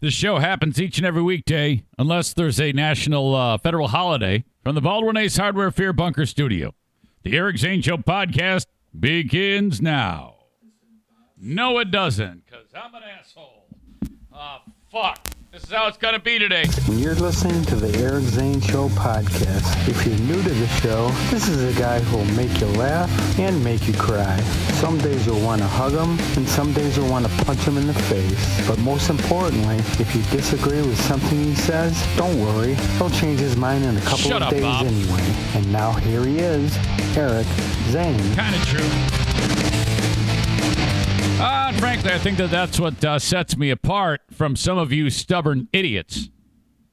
This show happens each and every weekday, unless there's a national uh, federal holiday, from the Baldwin Ace Hardware Fear Bunker Studio. The Eric Zane Show podcast begins now. No, it doesn't, because I'm an asshole. Ah, fuck. This is how it's going to be today. And you're listening to the Eric Zane Show podcast. If you're new to the show, this is a guy who'll make you laugh and make you cry. Some days you'll want to hug him, and some days you'll want to punch him in the face. But most importantly, if you disagree with something he says, don't worry. He'll change his mind in a couple Shut of up, days Bob. anyway. And now here he is, Eric Zane. Kind of true. Uh, frankly, I think that that's what uh, sets me apart from some of you stubborn idiots.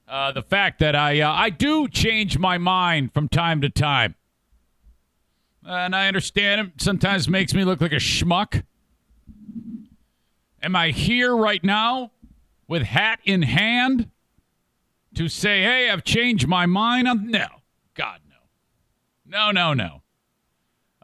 Uh, the fact that I uh, I do change my mind from time to time, and I understand it sometimes makes me look like a schmuck. Am I here right now with hat in hand to say, "Hey, I've changed my mind"? No, God, no, no, no, no.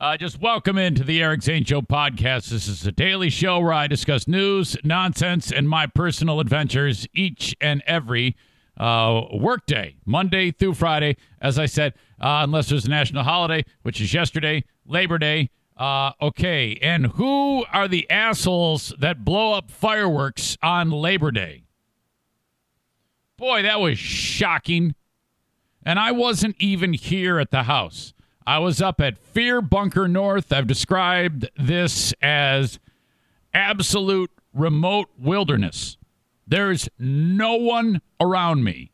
Uh, just welcome into the Eric Zane Show podcast. This is a daily show where I discuss news, nonsense, and my personal adventures each and every uh, workday, Monday through Friday. As I said, uh, unless there's a national holiday, which is yesterday, Labor Day. Uh, okay, and who are the assholes that blow up fireworks on Labor Day? Boy, that was shocking. And I wasn't even here at the house. I was up at Fear Bunker North. I've described this as absolute remote wilderness. There's no one around me.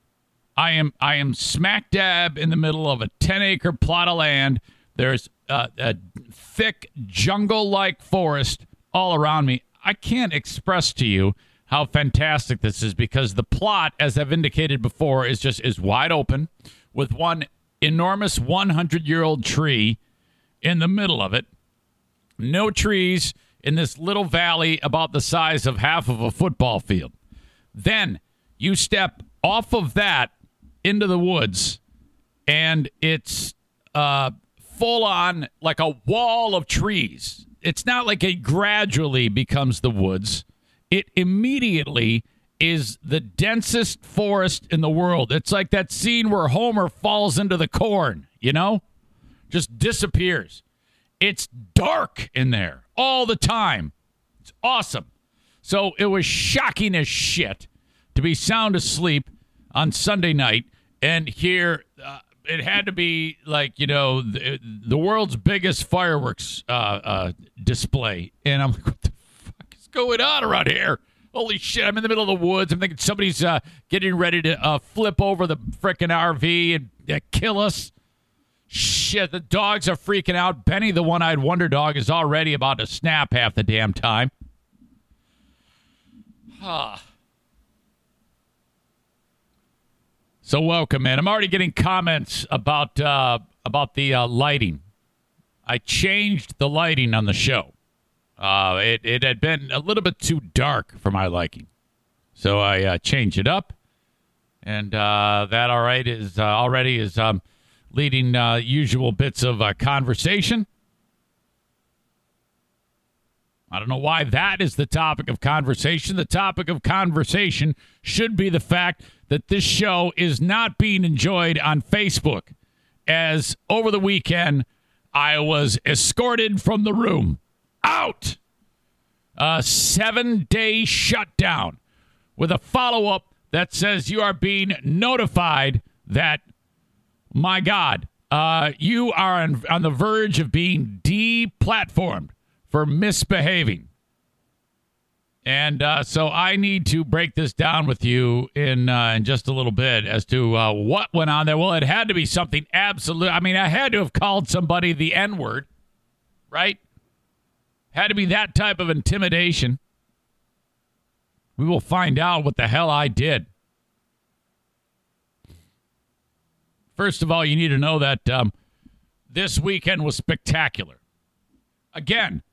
I am I am smack dab in the middle of a 10 acre plot of land. There's a, a thick jungle like forest all around me. I can't express to you how fantastic this is because the plot, as I've indicated before, is just is wide open with one enormous 100 year old tree in the middle of it. No trees in this little valley about the size of half of a football field. Then you step off of that into the woods, and it's uh, full on like a wall of trees. It's not like it gradually becomes the woods, it immediately is the densest forest in the world. It's like that scene where Homer falls into the corn, you know? Just disappears. It's dark in there all the time. It's awesome. So it was shocking as shit to be sound asleep on Sunday night and hear uh, it had to be like, you know, the, the world's biggest fireworks uh, uh, display. And I'm like, what the fuck is going on around here? Holy shit, I'm in the middle of the woods. I'm thinking somebody's uh, getting ready to uh, flip over the frickin' RV and uh, kill us. Shit, the dogs are freaking out. Benny, the one eyed wonder dog, is already about to snap half the damn time. Ah. So welcome, man. I'm already getting comments about uh, about the uh, lighting. I changed the lighting on the show. Uh, it it had been a little bit too dark for my liking, so I uh, changed it up, and uh, that all right is uh, already is um, leading uh, usual bits of uh, conversation. I don't know why that is the topic of conversation. The topic of conversation should be the fact that this show is not being enjoyed on Facebook, as over the weekend I was escorted from the room out. A seven day shutdown with a follow up that says you are being notified that, my God, uh, you are on, on the verge of being deplatformed for misbehaving. And uh, so I need to break this down with you in uh, in just a little bit as to uh, what went on there. Well, it had to be something absolute. I mean, I had to have called somebody the N word, right? Had to be that type of intimidation. We will find out what the hell I did. First of all, you need to know that um, this weekend was spectacular. Again,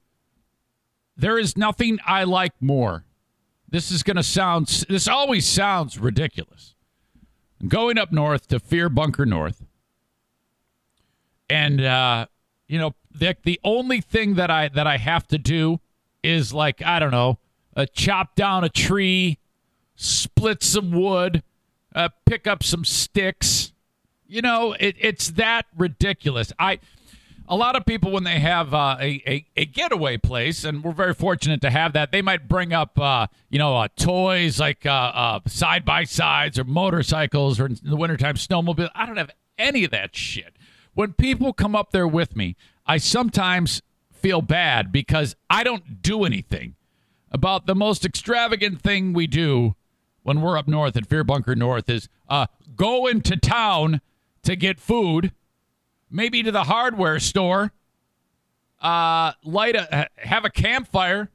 there is nothing I like more. This is going to sound, this always sounds ridiculous. Going up north to Fear Bunker North. And, uh, you know, the, the only thing that I that I have to do is like I don't know, uh, chop down a tree, split some wood, uh, pick up some sticks. You know, it, it's that ridiculous. I a lot of people when they have uh, a, a, a getaway place, and we're very fortunate to have that. They might bring up uh, you know uh, toys like side by sides or motorcycles or in the wintertime snowmobile. I don't have any of that shit. When people come up there with me, I sometimes feel bad because I don't do anything about the most extravagant thing we do when we're up north at Fear Bunker North is uh, go into town to get food, maybe to the hardware store, uh, light a have a campfire,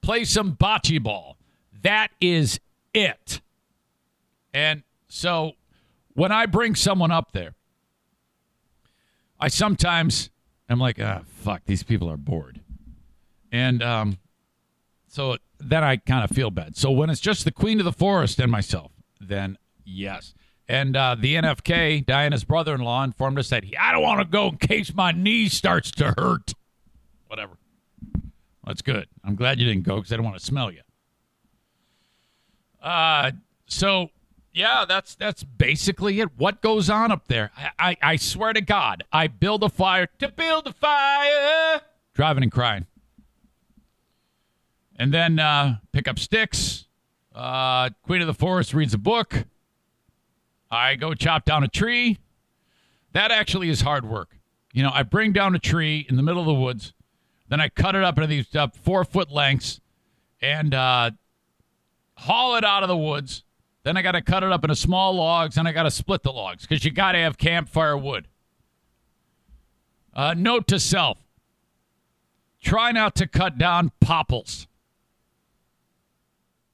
play some bocce ball. That is it. And so when I bring someone up there, I sometimes I'm like, ah, fuck, these people are bored. And um, so then I kind of feel bad. So when it's just the Queen of the Forest and myself, then yes. And uh, the NFK, Diana's brother in law, informed us that he, I don't want to go in case my knee starts to hurt. Whatever. That's good. I'm glad you didn't go because I don't want to smell you. Uh, so yeah, that's that's basically it. What goes on up there? I, I, I swear to God, I build a fire to build a fire, driving and crying, and then uh, pick up sticks. Uh, Queen of the Forest reads a book. I go chop down a tree. That actually is hard work. You know, I bring down a tree in the middle of the woods, then I cut it up into these uh, four foot lengths, and uh, haul it out of the woods then I got to cut it up into small logs, and I got to split the logs because you got to have campfire wood. Uh, note to self try not to cut down popples.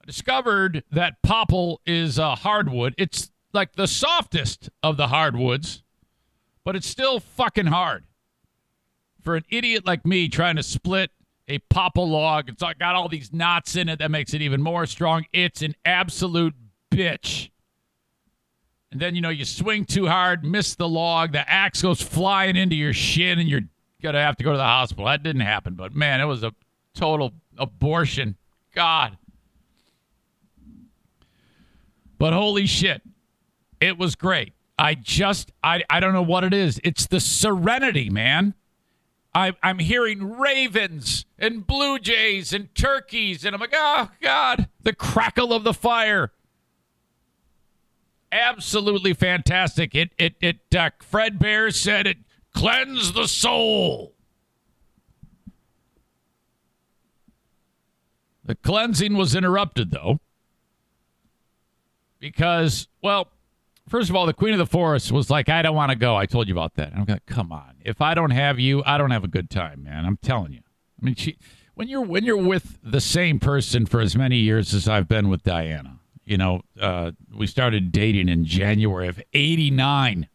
I discovered that popple is a hardwood. It's like the softest of the hardwoods, but it's still fucking hard. For an idiot like me trying to split a popple log, it's got all these knots in it that makes it even more strong. It's an absolute bitch. And then, you know, you swing too hard, miss the log, the axe goes flying into your shin, and you're going to have to go to the hospital. That didn't happen, but man, it was a total abortion. God. But holy shit, it was great. I just, I, I don't know what it is. It's the serenity, man. I, I'm hearing ravens and blue jays and turkeys, and I'm like, oh, God, the crackle of the fire absolutely fantastic. It it it uh, Fred Bear said it cleanse the soul. The cleansing was interrupted though. Because, well, first of all, the Queen of the Forest was like, I don't want to go. I told you about that. I'm like, come on. If I don't have you, I don't have a good time, man. I'm telling you. I mean, she when you're when you're with the same person for as many years as I've been with Diana, you know, uh, we started dating in January of 89.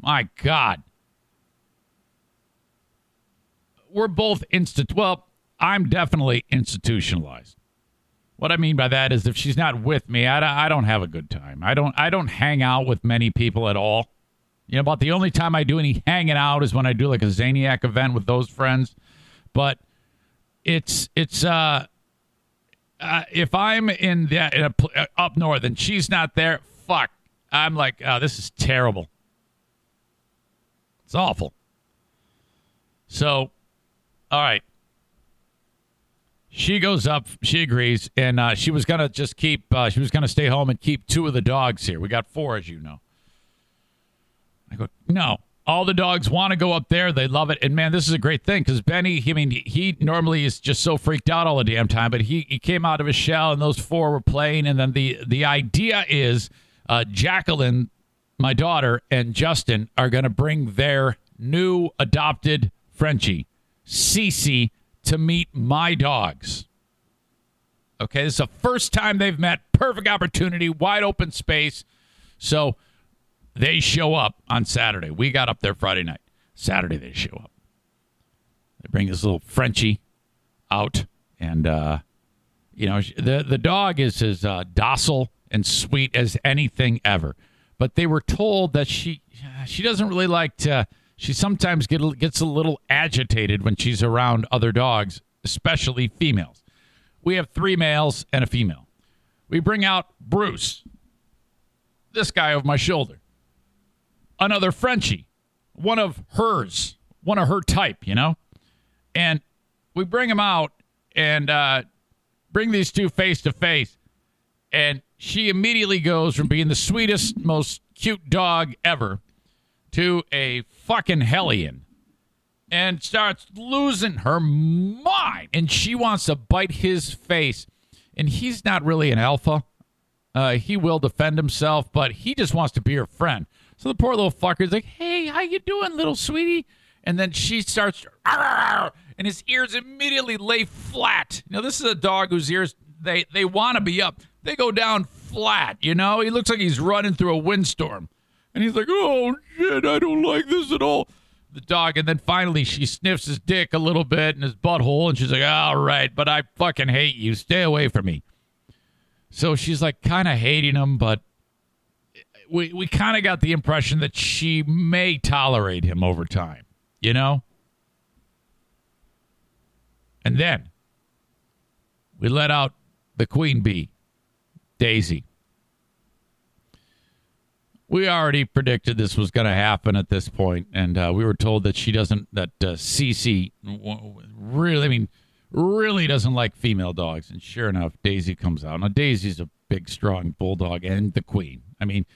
My God. We're both instant. Well, I'm definitely institutionalized. What I mean by that is if she's not with me, I, I don't have a good time. I don't I don't hang out with many people at all. You know, about the only time I do any hanging out is when I do like a Zaniac event with those friends. But it's it's uh uh, if I'm in the in a, uh, up north and she's not there, fuck. I'm like, oh, this is terrible. It's awful. So, all right. She goes up. She agrees, and uh, she was gonna just keep. Uh, she was gonna stay home and keep two of the dogs here. We got four, as you know. I go, no all the dogs want to go up there. They love it. And man, this is a great thing because Benny, I mean, he normally is just so freaked out all the damn time, but he, he came out of his shell and those four were playing. And then the, the idea is uh, Jacqueline, my daughter, and Justin are going to bring their new adopted Frenchie, Cece, to meet my dogs. Okay, this is the first time they've met. Perfect opportunity, wide open space. So they show up on Saturday. We got up there Friday night. Saturday they show up. They bring this little Frenchie out, and uh, you know the the dog is as uh, docile and sweet as anything ever. But they were told that she she doesn't really like to. She sometimes get, gets a little agitated when she's around other dogs, especially females. We have three males and a female. We bring out Bruce, this guy over my shoulder, another Frenchie, one of hers, one of her type, you know? And we bring him out and uh, bring these two face to face. And she immediately goes from being the sweetest, most cute dog ever to a fucking hellion and starts losing her mind. And she wants to bite his face. And he's not really an alpha. Uh, he will defend himself, but he just wants to be her friend. So the poor little fucker's like, "Hey, how you doing, little sweetie?" And then she starts, and his ears immediately lay flat. Now this is a dog whose ears they they want to be up. They go down flat. You know, he looks like he's running through a windstorm, and he's like, "Oh shit, I don't like this at all." The dog, and then finally she sniffs his dick a little bit and his butthole, and she's like, "All right, but I fucking hate you. Stay away from me." So she's like kind of hating him, but we we kind of got the impression that she may tolerate him over time, you know? And then we let out the queen bee, Daisy. We already predicted this was going to happen at this point, and uh, we were told that she doesn't, that uh, Cece really, I mean, really doesn't like female dogs. And sure enough, Daisy comes out. Now, Daisy's a big, strong bulldog and the queen. I mean,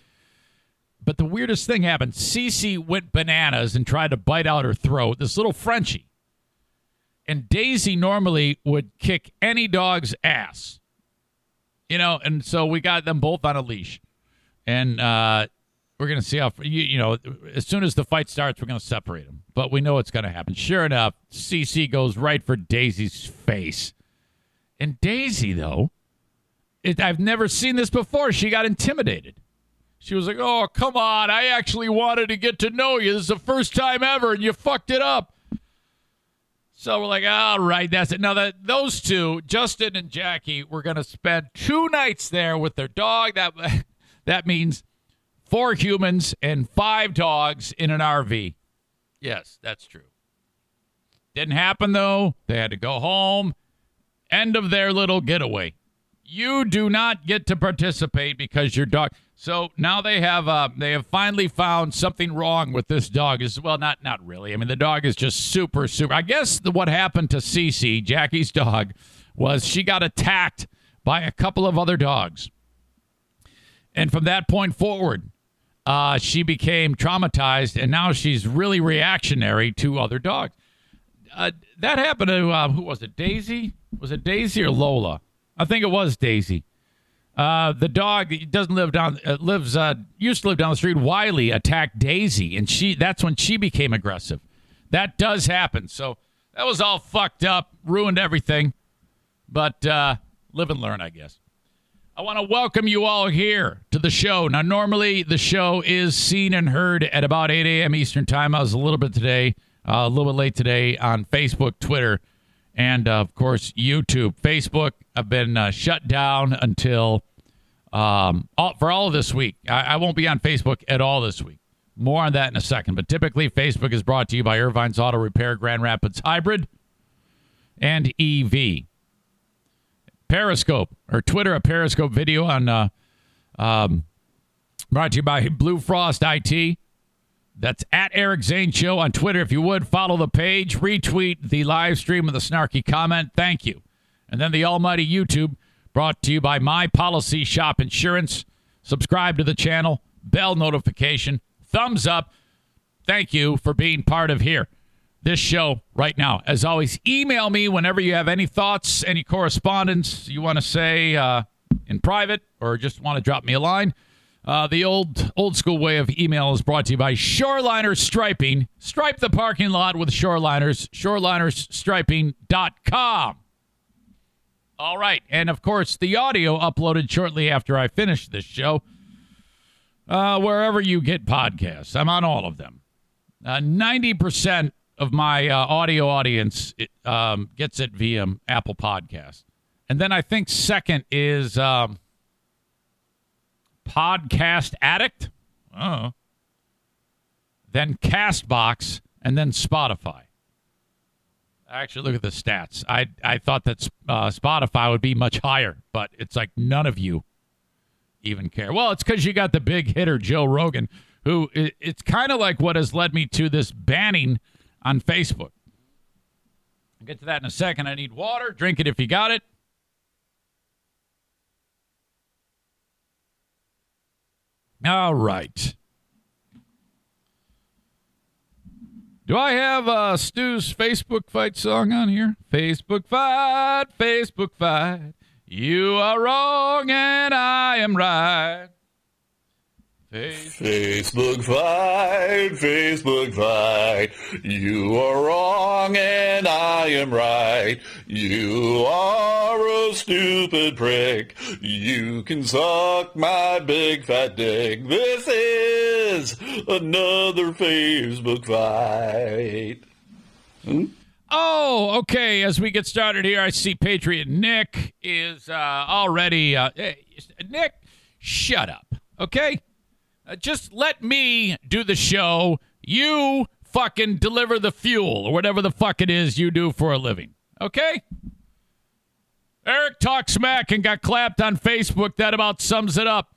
but the weirdest thing happened. Cece went bananas and tried to bite out her throat. This little Frenchie. And Daisy normally would kick any dog's ass. You know, and so we got them both on a leash. And uh, we're going to see how, you, you know, as soon as the fight starts, we're going to separate them. But we know it's going to happen. Sure enough, Cece goes right for Daisy's face. And Daisy, though, it, I've never seen this before. She got intimidated. She was like, "Oh, come on! I actually wanted to get to know you. This is the first time ever, and you fucked it up." So we're like, "All right, that's it." Now that those two, Justin and Jackie, were going to spend two nights there with their dog. That that means four humans and five dogs in an RV. Yes, that's true. Didn't happen though. They had to go home. End of their little getaway. You do not get to participate because your dog. So now they have uh, they have finally found something wrong with this dog. Is well, not not really. I mean, the dog is just super super. I guess the, what happened to Cece, Jackie's dog, was she got attacked by a couple of other dogs, and from that point forward, uh, she became traumatized, and now she's really reactionary to other dogs. Uh, that happened to uh, who was it? Daisy? Was it Daisy or Lola? I think it was Daisy. Uh, the dog that doesn't live down uh, lives uh, used to live down the street. Wiley attacked Daisy, and she that's when she became aggressive. That does happen. So that was all fucked up, ruined everything. But uh, live and learn, I guess. I want to welcome you all here to the show. Now, normally the show is seen and heard at about 8 a.m. Eastern Time. I was a little bit today, uh, a little bit late today on Facebook, Twitter, and uh, of course YouTube. Facebook, I've been uh, shut down until um, all, for all of this week. I, I, won't be on Facebook at all this week. More on that in a second. But typically, Facebook is brought to you by Irvine's Auto Repair, Grand Rapids Hybrid, and EV. Periscope or Twitter, a Periscope video on uh, um, brought to you by Blue Frost IT. That's at Eric Zane Show on Twitter. If you would, follow the page, retweet the live stream with a snarky comment. Thank you. And then the almighty YouTube, brought to you by My Policy Shop Insurance. Subscribe to the channel, bell notification, thumbs up. Thank you for being part of here. This show right now. As always, email me whenever you have any thoughts, any correspondence you want to say uh, in private, or just want to drop me a line. Uh, the old old school way of email is brought to you by Shoreliner Striping. Stripe the parking lot with Shoreliners. ShorelinersStriping.com. All right. And of course, the audio uploaded shortly after I finish this show, uh, wherever you get podcasts. I'm on all of them. Uh, 90% of my uh, audio audience it, um, gets it via Apple Podcast. And then I think second is um, Podcast Addict. Oh. Then Castbox, and then Spotify. Actually, look at the stats. I I thought that uh, Spotify would be much higher, but it's like none of you even care. Well, it's because you got the big hitter Joe Rogan, who it, it's kind of like what has led me to this banning on Facebook. I'll get to that in a second. I need water. Drink it if you got it. All right. Do I have uh, Stu's Facebook fight song on here? Facebook fight, Facebook fight. You are wrong and I am right. Facebook fight, Facebook fight. You are wrong and I am right. You are a stupid prick. You can suck my big fat dick. This is another Facebook fight. Hmm? Oh, okay. As we get started here, I see Patriot Nick is uh, already. Uh, Nick, shut up, okay? Uh, just let me do the show. You fucking deliver the fuel or whatever the fuck it is you do for a living. Okay? Eric talked smack and got clapped on Facebook. That about sums it up.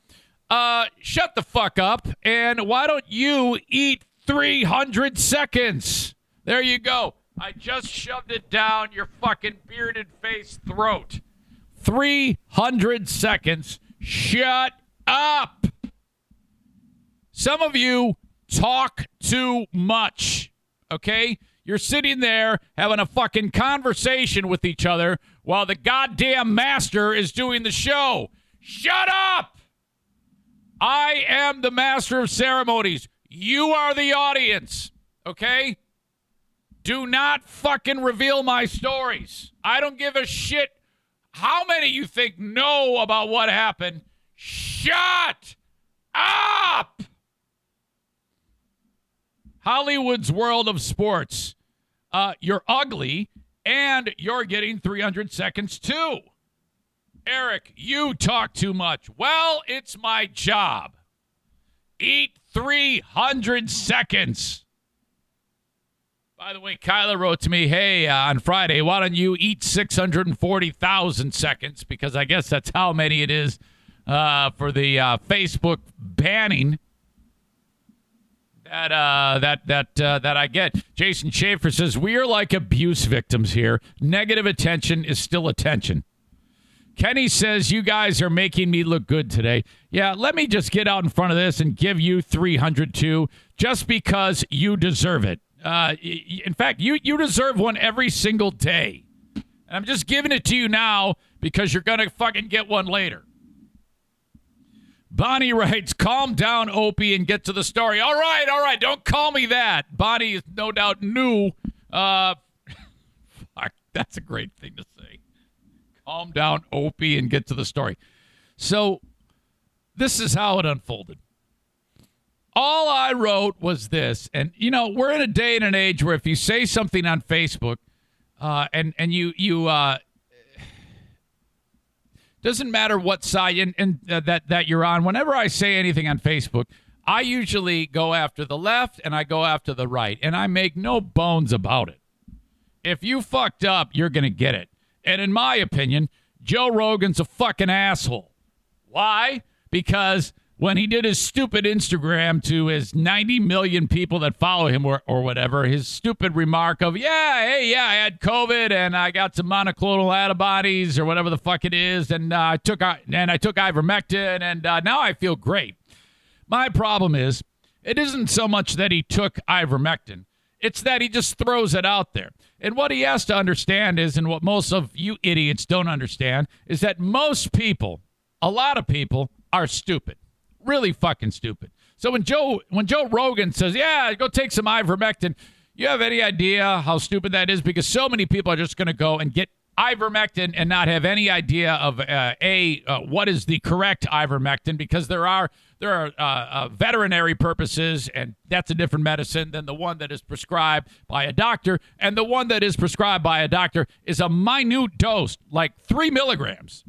Uh, shut the fuck up. And why don't you eat 300 seconds? There you go. I just shoved it down your fucking bearded face throat. 300 seconds. Shut up. Some of you talk too much, okay? You're sitting there having a fucking conversation with each other while the goddamn master is doing the show. Shut up! I am the master of ceremonies. You are the audience, okay? Do not fucking reveal my stories. I don't give a shit how many you think know about what happened. Shut up! Hollywood's world of sports. Uh, you're ugly and you're getting 300 seconds too. Eric, you talk too much. Well, it's my job. Eat 300 seconds. By the way, Kyla wrote to me, hey, uh, on Friday, why don't you eat 640,000 seconds? Because I guess that's how many it is uh, for the uh, Facebook banning that uh, that that uh, that I get. Jason Schaefer says we are like abuse victims here. Negative attention is still attention. Kenny says you guys are making me look good today. Yeah, let me just get out in front of this and give you 302 just because you deserve it. Uh, in fact, you you deserve one every single day. And I'm just giving it to you now because you're gonna fucking get one later. Bonnie writes, calm down, Opie, and get to the story. All right, all right, don't call me that. Bonnie is no doubt new. Uh, fuck, that's a great thing to say. Calm down, Opie, and get to the story. So, this is how it unfolded. All I wrote was this, and you know, we're in a day and an age where if you say something on Facebook, uh, and and you you uh, doesn't matter what side and, uh, that that you're on. Whenever I say anything on Facebook, I usually go after the left and I go after the right, and I make no bones about it. If you fucked up, you're gonna get it. And in my opinion, Joe Rogan's a fucking asshole. Why? Because when he did his stupid Instagram to his 90 million people that follow him or, or whatever, his stupid remark of, yeah, hey, yeah, I had COVID and I got some monoclonal antibodies or whatever the fuck it is, and uh, I took and I took ivermectin and uh, now I feel great. My problem is, it isn't so much that he took ivermectin; it's that he just throws it out there. And what he has to understand is, and what most of you idiots don't understand, is that most people, a lot of people, are stupid really fucking stupid. So when Joe when Joe Rogan says, "Yeah, go take some ivermectin," you have any idea how stupid that is? Because so many people are just going to go and get ivermectin and not have any idea of uh, a uh, what is the correct ivermectin because there are there are uh, uh, veterinary purposes and that's a different medicine than the one that is prescribed by a doctor and the one that is prescribed by a doctor is a minute dose like three milligrams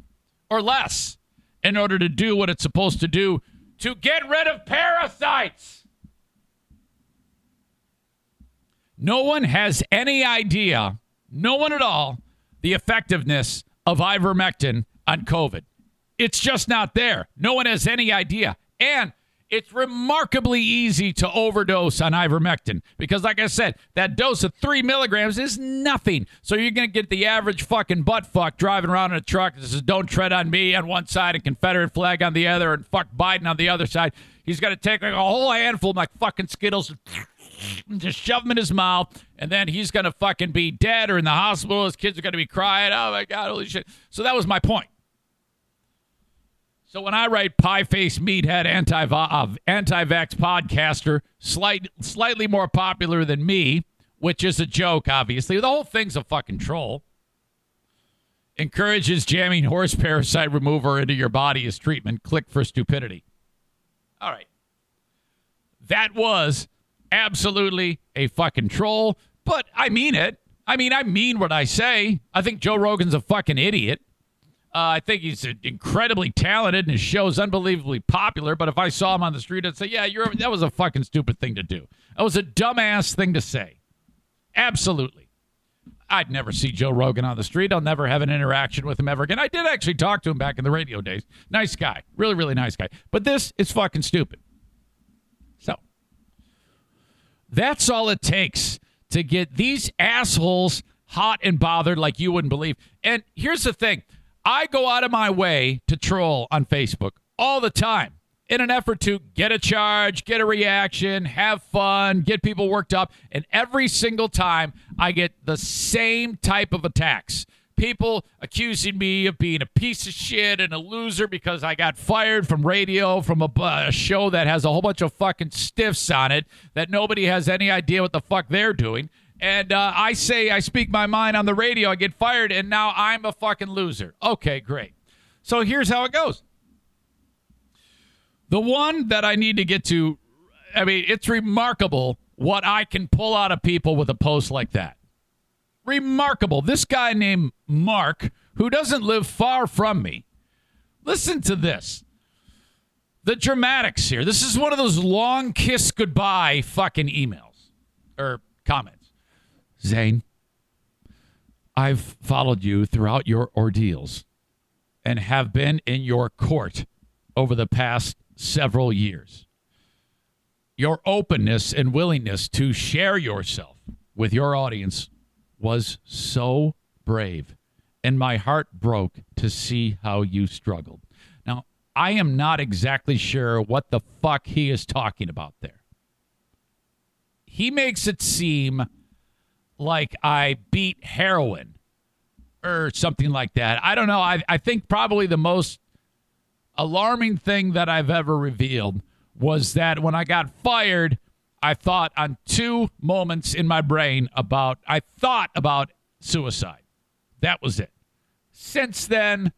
or less in order to do what it's supposed to do to get rid of parasites. No one has any idea, no one at all, the effectiveness of ivermectin on COVID. It's just not there. No one has any idea. And it's remarkably easy to overdose on ivermectin because, like I said, that dose of three milligrams is nothing. So you're going to get the average fucking butt fuck driving around in a truck that says, Don't tread on me on one side and Confederate flag on the other and fuck Biden on the other side. He's going to take like a whole handful of my fucking Skittles and just shove them in his mouth, and then he's going to fucking be dead or in the hospital. His kids are going to be crying. Oh my God, holy shit. So that was my point. So when I write pie face meathead anti uh, anti vax podcaster, slight slightly more popular than me, which is a joke, obviously. The whole thing's a fucking troll. Encourages jamming horse parasite remover into your body as treatment. Click for stupidity. All right. That was absolutely a fucking troll, but I mean it. I mean, I mean what I say. I think Joe Rogan's a fucking idiot. Uh, I think he's incredibly talented and his show is unbelievably popular. But if I saw him on the street, I'd say, "Yeah, you're that was a fucking stupid thing to do. That was a dumbass thing to say." Absolutely. I'd never see Joe Rogan on the street. I'll never have an interaction with him ever again. I did actually talk to him back in the radio days. Nice guy. Really, really nice guy. But this is fucking stupid. So, that's all it takes to get these assholes hot and bothered like you wouldn't believe. And here's the thing I go out of my way to troll on Facebook all the time in an effort to get a charge, get a reaction, have fun, get people worked up. And every single time I get the same type of attacks. People accusing me of being a piece of shit and a loser because I got fired from radio from a, a show that has a whole bunch of fucking stiffs on it that nobody has any idea what the fuck they're doing. And uh, I say I speak my mind on the radio, I get fired, and now I'm a fucking loser. Okay, great. So here's how it goes. The one that I need to get to, I mean, it's remarkable what I can pull out of people with a post like that. Remarkable. This guy named Mark, who doesn't live far from me, listen to this. The dramatics here. This is one of those long kiss goodbye fucking emails or comments. Zane, I've followed you throughout your ordeals and have been in your court over the past several years. Your openness and willingness to share yourself with your audience was so brave, and my heart broke to see how you struggled. Now, I am not exactly sure what the fuck he is talking about there. He makes it seem like I beat heroin or something like that. I don't know. I, I think probably the most alarming thing that I've ever revealed was that when I got fired, I thought on two moments in my brain about, I thought about suicide. That was it. Since then,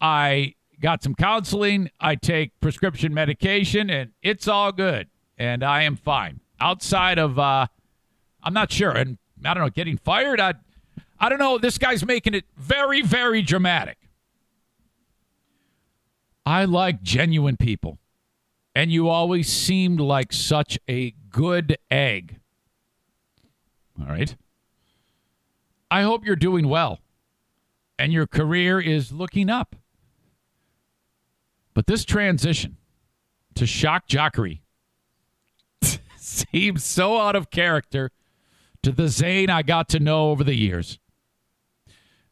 I got some counseling. I take prescription medication, and it's all good. And I am fine. Outside of, uh, I'm not sure. And I don't know, getting fired, I, I don't know. This guy's making it very, very dramatic. I like genuine people and you always seemed like such a good egg. All right. I hope you're doing well and your career is looking up. But this transition to shock jockery seems so out of character to the Zane I got to know over the years.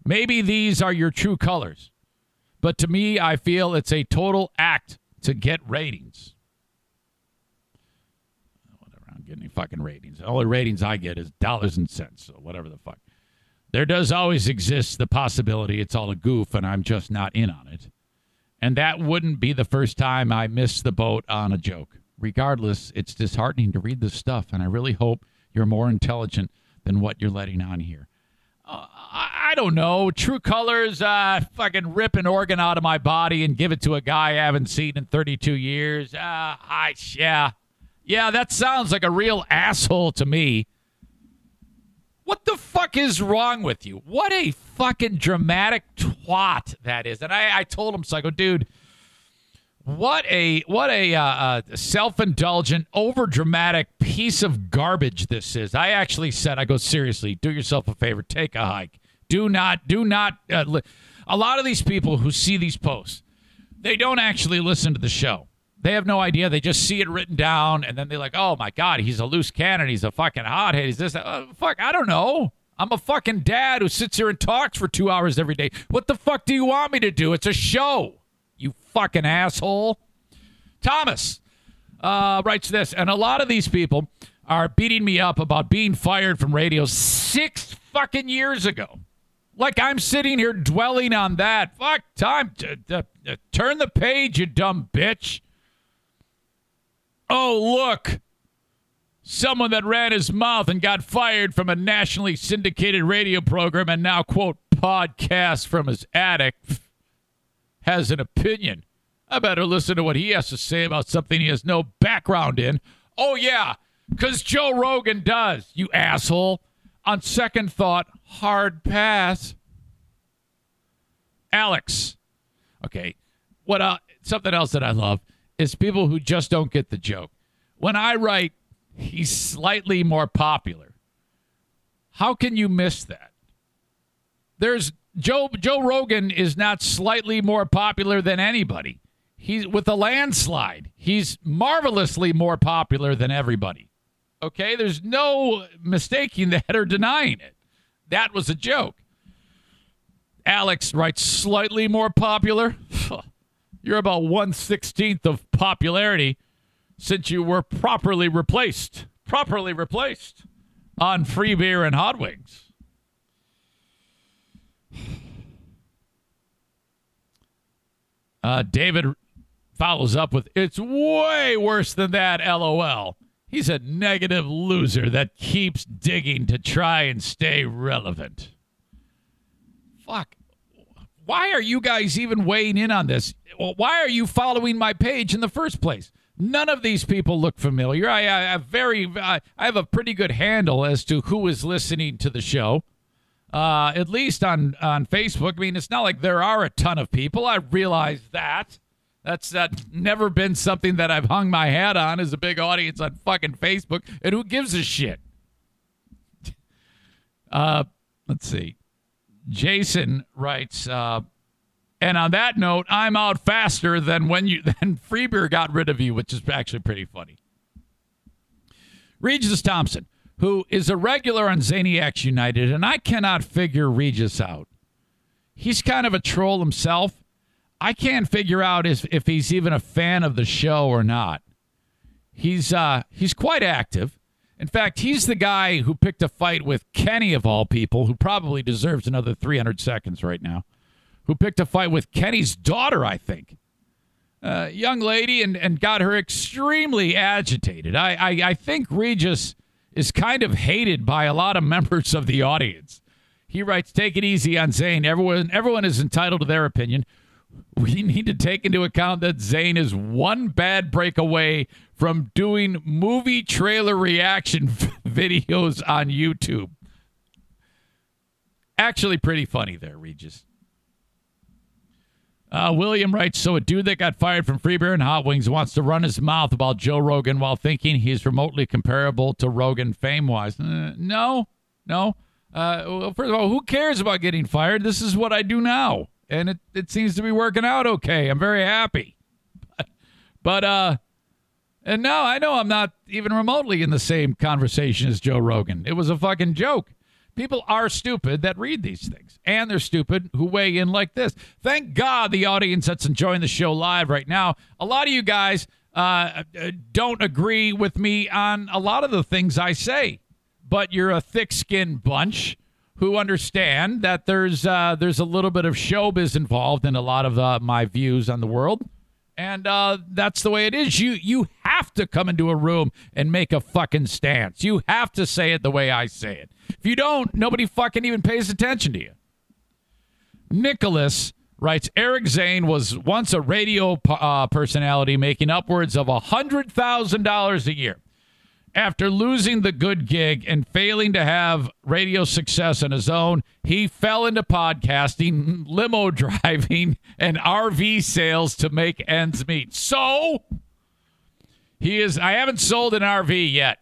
Maybe these are your true colors, but to me, I feel it's a total act to get ratings Whatever I don't get any fucking ratings. The only ratings I get is dollars and cents, so whatever the fuck. There does always exist the possibility it's all a goof and I'm just not in on it. And that wouldn't be the first time I missed the boat on a joke. Regardless, it's disheartening to read this stuff, and I really hope you're more intelligent than what you're letting on here. uh, I, don't know. True Colors, uh, fucking rip an organ out of my body and give it to a guy I haven't seen in 32 years. Uh, I, yeah. Yeah, that sounds like a real asshole to me. What the fuck is wrong with you? What a fucking dramatic twat that is. And I, I told him, so I go, dude, what a what a uh, uh, self-indulgent, overdramatic piece of garbage this is. I actually said, I go seriously, do yourself a favor, take a hike. Do not, do not. Uh, li- a lot of these people who see these posts, they don't actually listen to the show. They have no idea. They just see it written down, and then they're like, "Oh my god, he's a loose cannon. He's a fucking hothead. He's this. Uh, fuck, I don't know. I'm a fucking dad who sits here and talks for two hours every day. What the fuck do you want me to do? It's a show." You fucking asshole. Thomas uh, writes this, and a lot of these people are beating me up about being fired from radio six fucking years ago. Like I'm sitting here dwelling on that. Fuck, time to, to, to turn the page, you dumb bitch. Oh, look. Someone that ran his mouth and got fired from a nationally syndicated radio program and now, quote, podcast from his attic has an opinion. I better listen to what he has to say about something he has no background in. Oh, yeah, because Joe Rogan does, you asshole. On second thought, hard pass. Alex. Okay. What uh, something else that I love is people who just don't get the joke. When I write he's slightly more popular, how can you miss that? There's Joe Joe Rogan is not slightly more popular than anybody. He's with a landslide. He's marvelously more popular than everybody. Okay, there's no mistaking that or denying it. That was a joke. Alex writes slightly more popular. You're about one sixteenth of popularity since you were properly replaced. Properly replaced on free beer and hot wings. Uh, David follows up with, It's way worse than that, lol. He's a negative loser that keeps digging to try and stay relevant. Fuck. Why are you guys even weighing in on this? Why are you following my page in the first place? None of these people look familiar. I, I have very, I have a pretty good handle as to who is listening to the show uh, at least on on Facebook. I mean, it's not like there are a ton of people. I realize that. That's uh, never been something that I've hung my hat on as a big audience on fucking Facebook. And who gives a shit? Uh, let's see. Jason writes, uh, and on that note, I'm out faster than when you than Free Beer got rid of you, which is actually pretty funny. Regis Thompson who is a regular on Zaniacs United, and I cannot figure Regis out. He's kind of a troll himself. I can't figure out if, if he's even a fan of the show or not. He's uh, he's quite active. In fact, he's the guy who picked a fight with Kenny of all people, who probably deserves another 300 seconds right now. Who picked a fight with Kenny's daughter, I think. Uh, young lady, and, and got her extremely agitated. I, I, I think Regis is kind of hated by a lot of members of the audience. He writes, "Take it easy on Zane. Everyone, everyone is entitled to their opinion. We need to take into account that Zane is one bad break away from doing movie trailer reaction videos on YouTube. Actually, pretty funny there, Regis. Uh, William writes So, a dude that got fired from Free Beer and Hot Wings wants to run his mouth about Joe Rogan while thinking he's remotely comparable to Rogan fame wise. Uh, no, no. Uh, well, first of all, who cares about getting fired? This is what I do now. And it, it seems to be working out okay. I'm very happy. But, but uh, and now I know I'm not even remotely in the same conversation as Joe Rogan. It was a fucking joke. People are stupid that read these things, and they're stupid who weigh in like this. Thank God the audience that's enjoying the show live right now. A lot of you guys uh, uh, don't agree with me on a lot of the things I say, but you're a thick-skinned bunch who understand that there's uh, there's a little bit of showbiz involved in a lot of uh, my views on the world, And uh, that's the way it is. You you have to come into a room and make a fucking stance. You have to say it the way I say it. If you don't, nobody fucking even pays attention to you. Nicholas writes Eric Zane was once a radio uh, personality making upwards of $100,000 a year. After losing the good gig and failing to have radio success on his own, he fell into podcasting, limo driving, and RV sales to make ends meet. So, he is, I haven't sold an RV yet.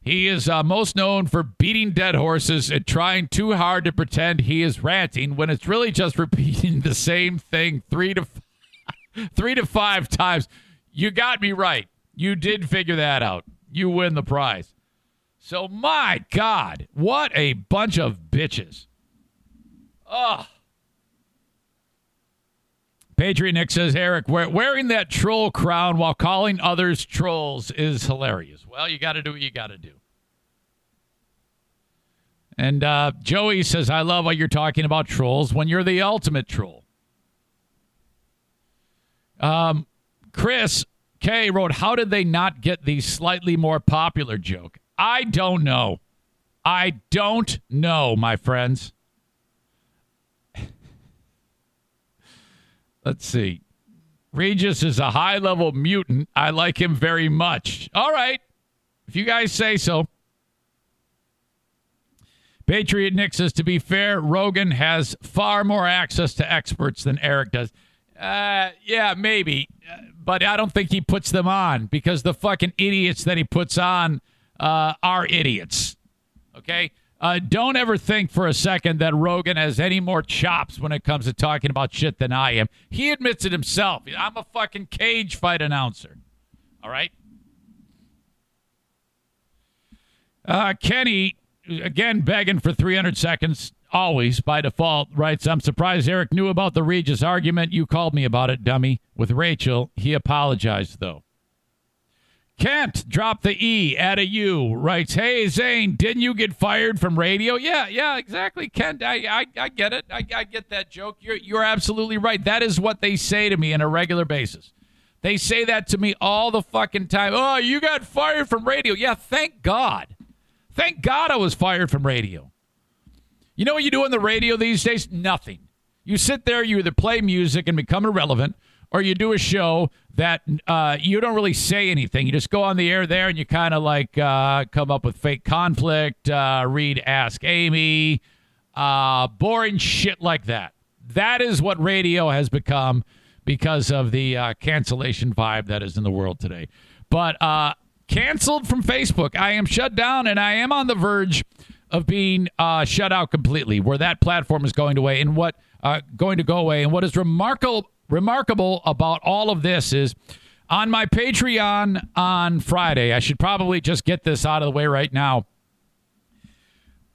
He is uh, most known for beating dead horses and trying too hard to pretend he is ranting when it's really just repeating the same thing three to f- three to five times. You got me right. You did figure that out you win the prize. So, my God, what a bunch of bitches. Ugh. Patriot Nick says, Eric, wearing that troll crown while calling others trolls is hilarious. Well, you got to do what you got to do. And uh, Joey says, I love how you're talking about trolls when you're the ultimate troll. Um, Chris K wrote, How did they not get the slightly more popular joke? I don't know. I don't know, my friends. Let's see. Regis is a high level mutant. I like him very much. All right. If you guys say so. Patriot Nick says, to be fair, Rogan has far more access to experts than Eric does. Uh, yeah, maybe. Uh, but I don't think he puts them on because the fucking idiots that he puts on uh, are idiots. Okay? Uh, don't ever think for a second that Rogan has any more chops when it comes to talking about shit than I am. He admits it himself. I'm a fucking cage fight announcer. All right? Uh, Kenny, again, begging for 300 seconds always by default writes i'm surprised eric knew about the regis argument. You called me about it dummy. With rachel he apologized though. Kent drop the e add a u writes hey zane didn't you get fired from radio? Yeah yeah exactly kent. I i, I get it. I, I get that joke. You're, you're absolutely right. That is what they say to me on a regular basis. They say that to me all the fucking time. Oh you got fired from radio. Yeah thank god. Thank god i was fired from radio you know what you do on the radio these days? Nothing. You sit there, you either play music and become irrelevant, or you do a show that uh, you don't really say anything. You just go on the air there and you kind of like uh, come up with fake conflict, uh, read Ask Amy, uh, boring shit like that. That is what radio has become because of the uh, cancellation vibe that is in the world today. But uh, canceled from Facebook. I am shut down and I am on the verge of being uh, shut out completely, where that platform is going away, and what uh, going to go away. And what is remarkable remarkable about all of this is on my Patreon on Friday. I should probably just get this out of the way right now.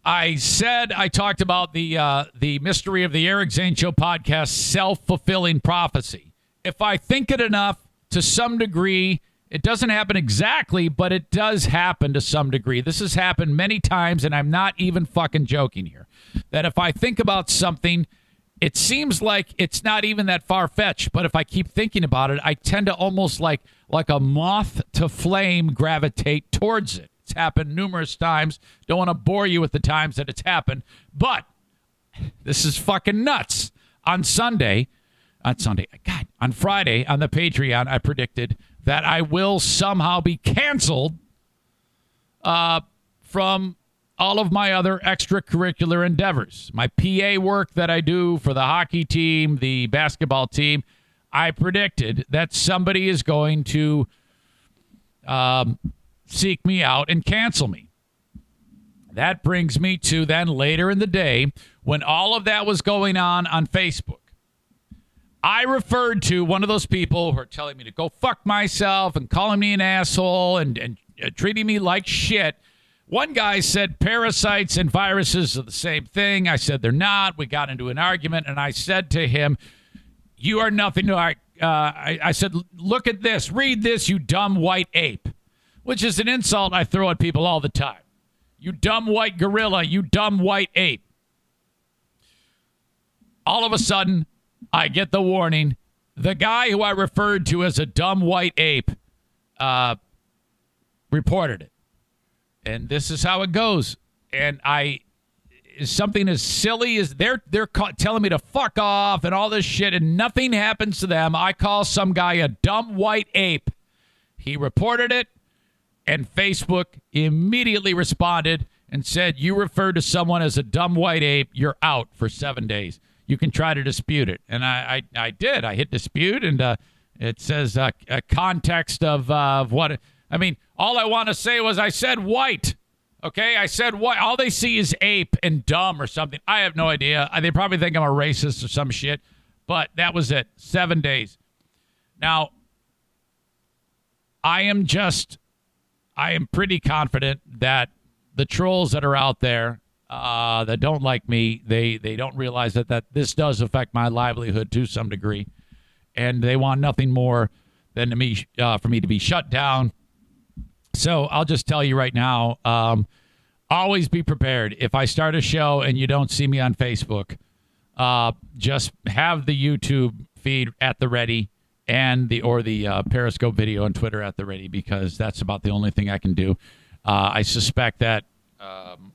I said I talked about the uh, the mystery of the Eric Zane Show podcast, self fulfilling prophecy. If I think it enough, to some degree, it doesn't happen exactly, but it does happen to some degree. This has happened many times, and I'm not even fucking joking here. That if I think about something, it seems like it's not even that far fetched, but if I keep thinking about it, I tend to almost like like a moth to flame gravitate towards it. It's happened numerous times. Don't want to bore you with the times that it's happened, but this is fucking nuts. On Sunday, on Sunday, God, on Friday on the Patreon, I predicted that I will somehow be canceled uh, from all of my other extracurricular endeavors. My PA work that I do for the hockey team, the basketball team, I predicted that somebody is going to um, seek me out and cancel me. That brings me to then later in the day when all of that was going on on Facebook. I referred to one of those people who are telling me to go fuck myself and calling me an asshole and, and uh, treating me like shit. One guy said parasites and viruses are the same thing. I said they're not. We got into an argument, and I said to him, You are nothing to. Uh, I, I said, Look at this. Read this, you dumb white ape, which is an insult I throw at people all the time. You dumb white gorilla, you dumb white ape. All of a sudden, I get the warning the guy who I referred to as a dumb white ape uh, reported it. And this is how it goes. And I something as silly as they're they're telling me to fuck off and all this shit and nothing happens to them. I call some guy a dumb white ape. He reported it and Facebook immediately responded and said you referred to someone as a dumb white ape, you're out for 7 days. You can try to dispute it. And I I, I did. I hit dispute and uh, it says uh, a context of, uh, of what I mean, all I want to say was I said white. Okay, I said what? All they see is ape and dumb or something. I have no idea. They probably think I'm a racist or some shit. But that was it. Seven days. Now, I am just, I am pretty confident that the trolls that are out there uh, that don't like me, they they don't realize that that this does affect my livelihood to some degree, and they want nothing more than to me uh, for me to be shut down so I'll just tell you right now um, always be prepared. If I start a show and you don't see me on Facebook, uh, just have the YouTube feed at the ready and the or the uh, Periscope video on Twitter at the ready because that's about the only thing I can do. Uh, I suspect that um,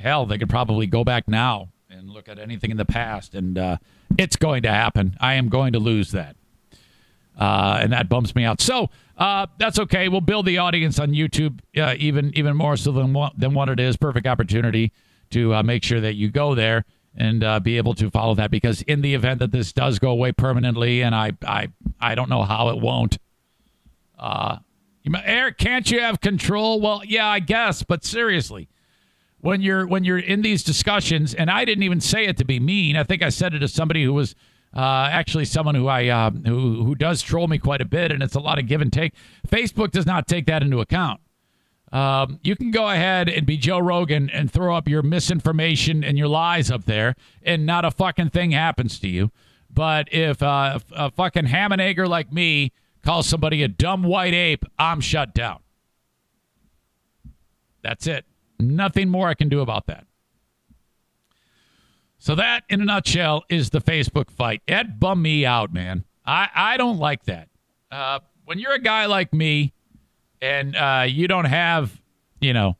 hell, they could probably go back now and look at anything in the past, and uh, it's going to happen. I am going to lose that, uh, and that bumps me out. So uh, that's okay. We'll build the audience on YouTube uh, even even more so than what, than what it is. Perfect opportunity to uh, make sure that you go there and uh, be able to follow that because in the event that this does go away permanently, and I I I don't know how it won't. Uh, Eric, can't you have control? Well, yeah, I guess, but seriously, when you're when you're in these discussions, and I didn't even say it to be mean. I think I said it to somebody who was uh, actually, someone who I uh, who who does troll me quite a bit, and it's a lot of give and take. Facebook does not take that into account. Um, you can go ahead and be Joe Rogan and throw up your misinformation and your lies up there, and not a fucking thing happens to you. But if uh, a fucking ham and egger like me calls somebody a dumb white ape, I'm shut down. That's it. Nothing more I can do about that. So that, in a nutshell, is the Facebook fight. It bummed me out, man. I, I don't like that. Uh, when you're a guy like me, and uh, you don't have, you know,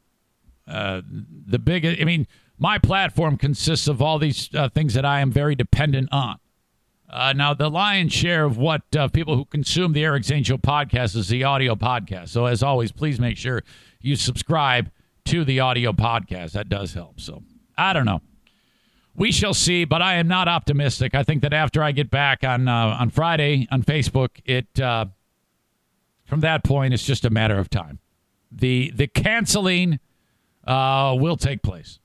uh, the big. I mean, my platform consists of all these uh, things that I am very dependent on. Uh, now, the lion's share of what uh, people who consume the Eric Show podcast is the audio podcast. So, as always, please make sure you subscribe to the audio podcast. That does help. So, I don't know we shall see, but I am not optimistic. I think that after I get back on uh, on Friday on Facebook, it uh, from that point it's just a matter of time. the The canceling uh, will take place.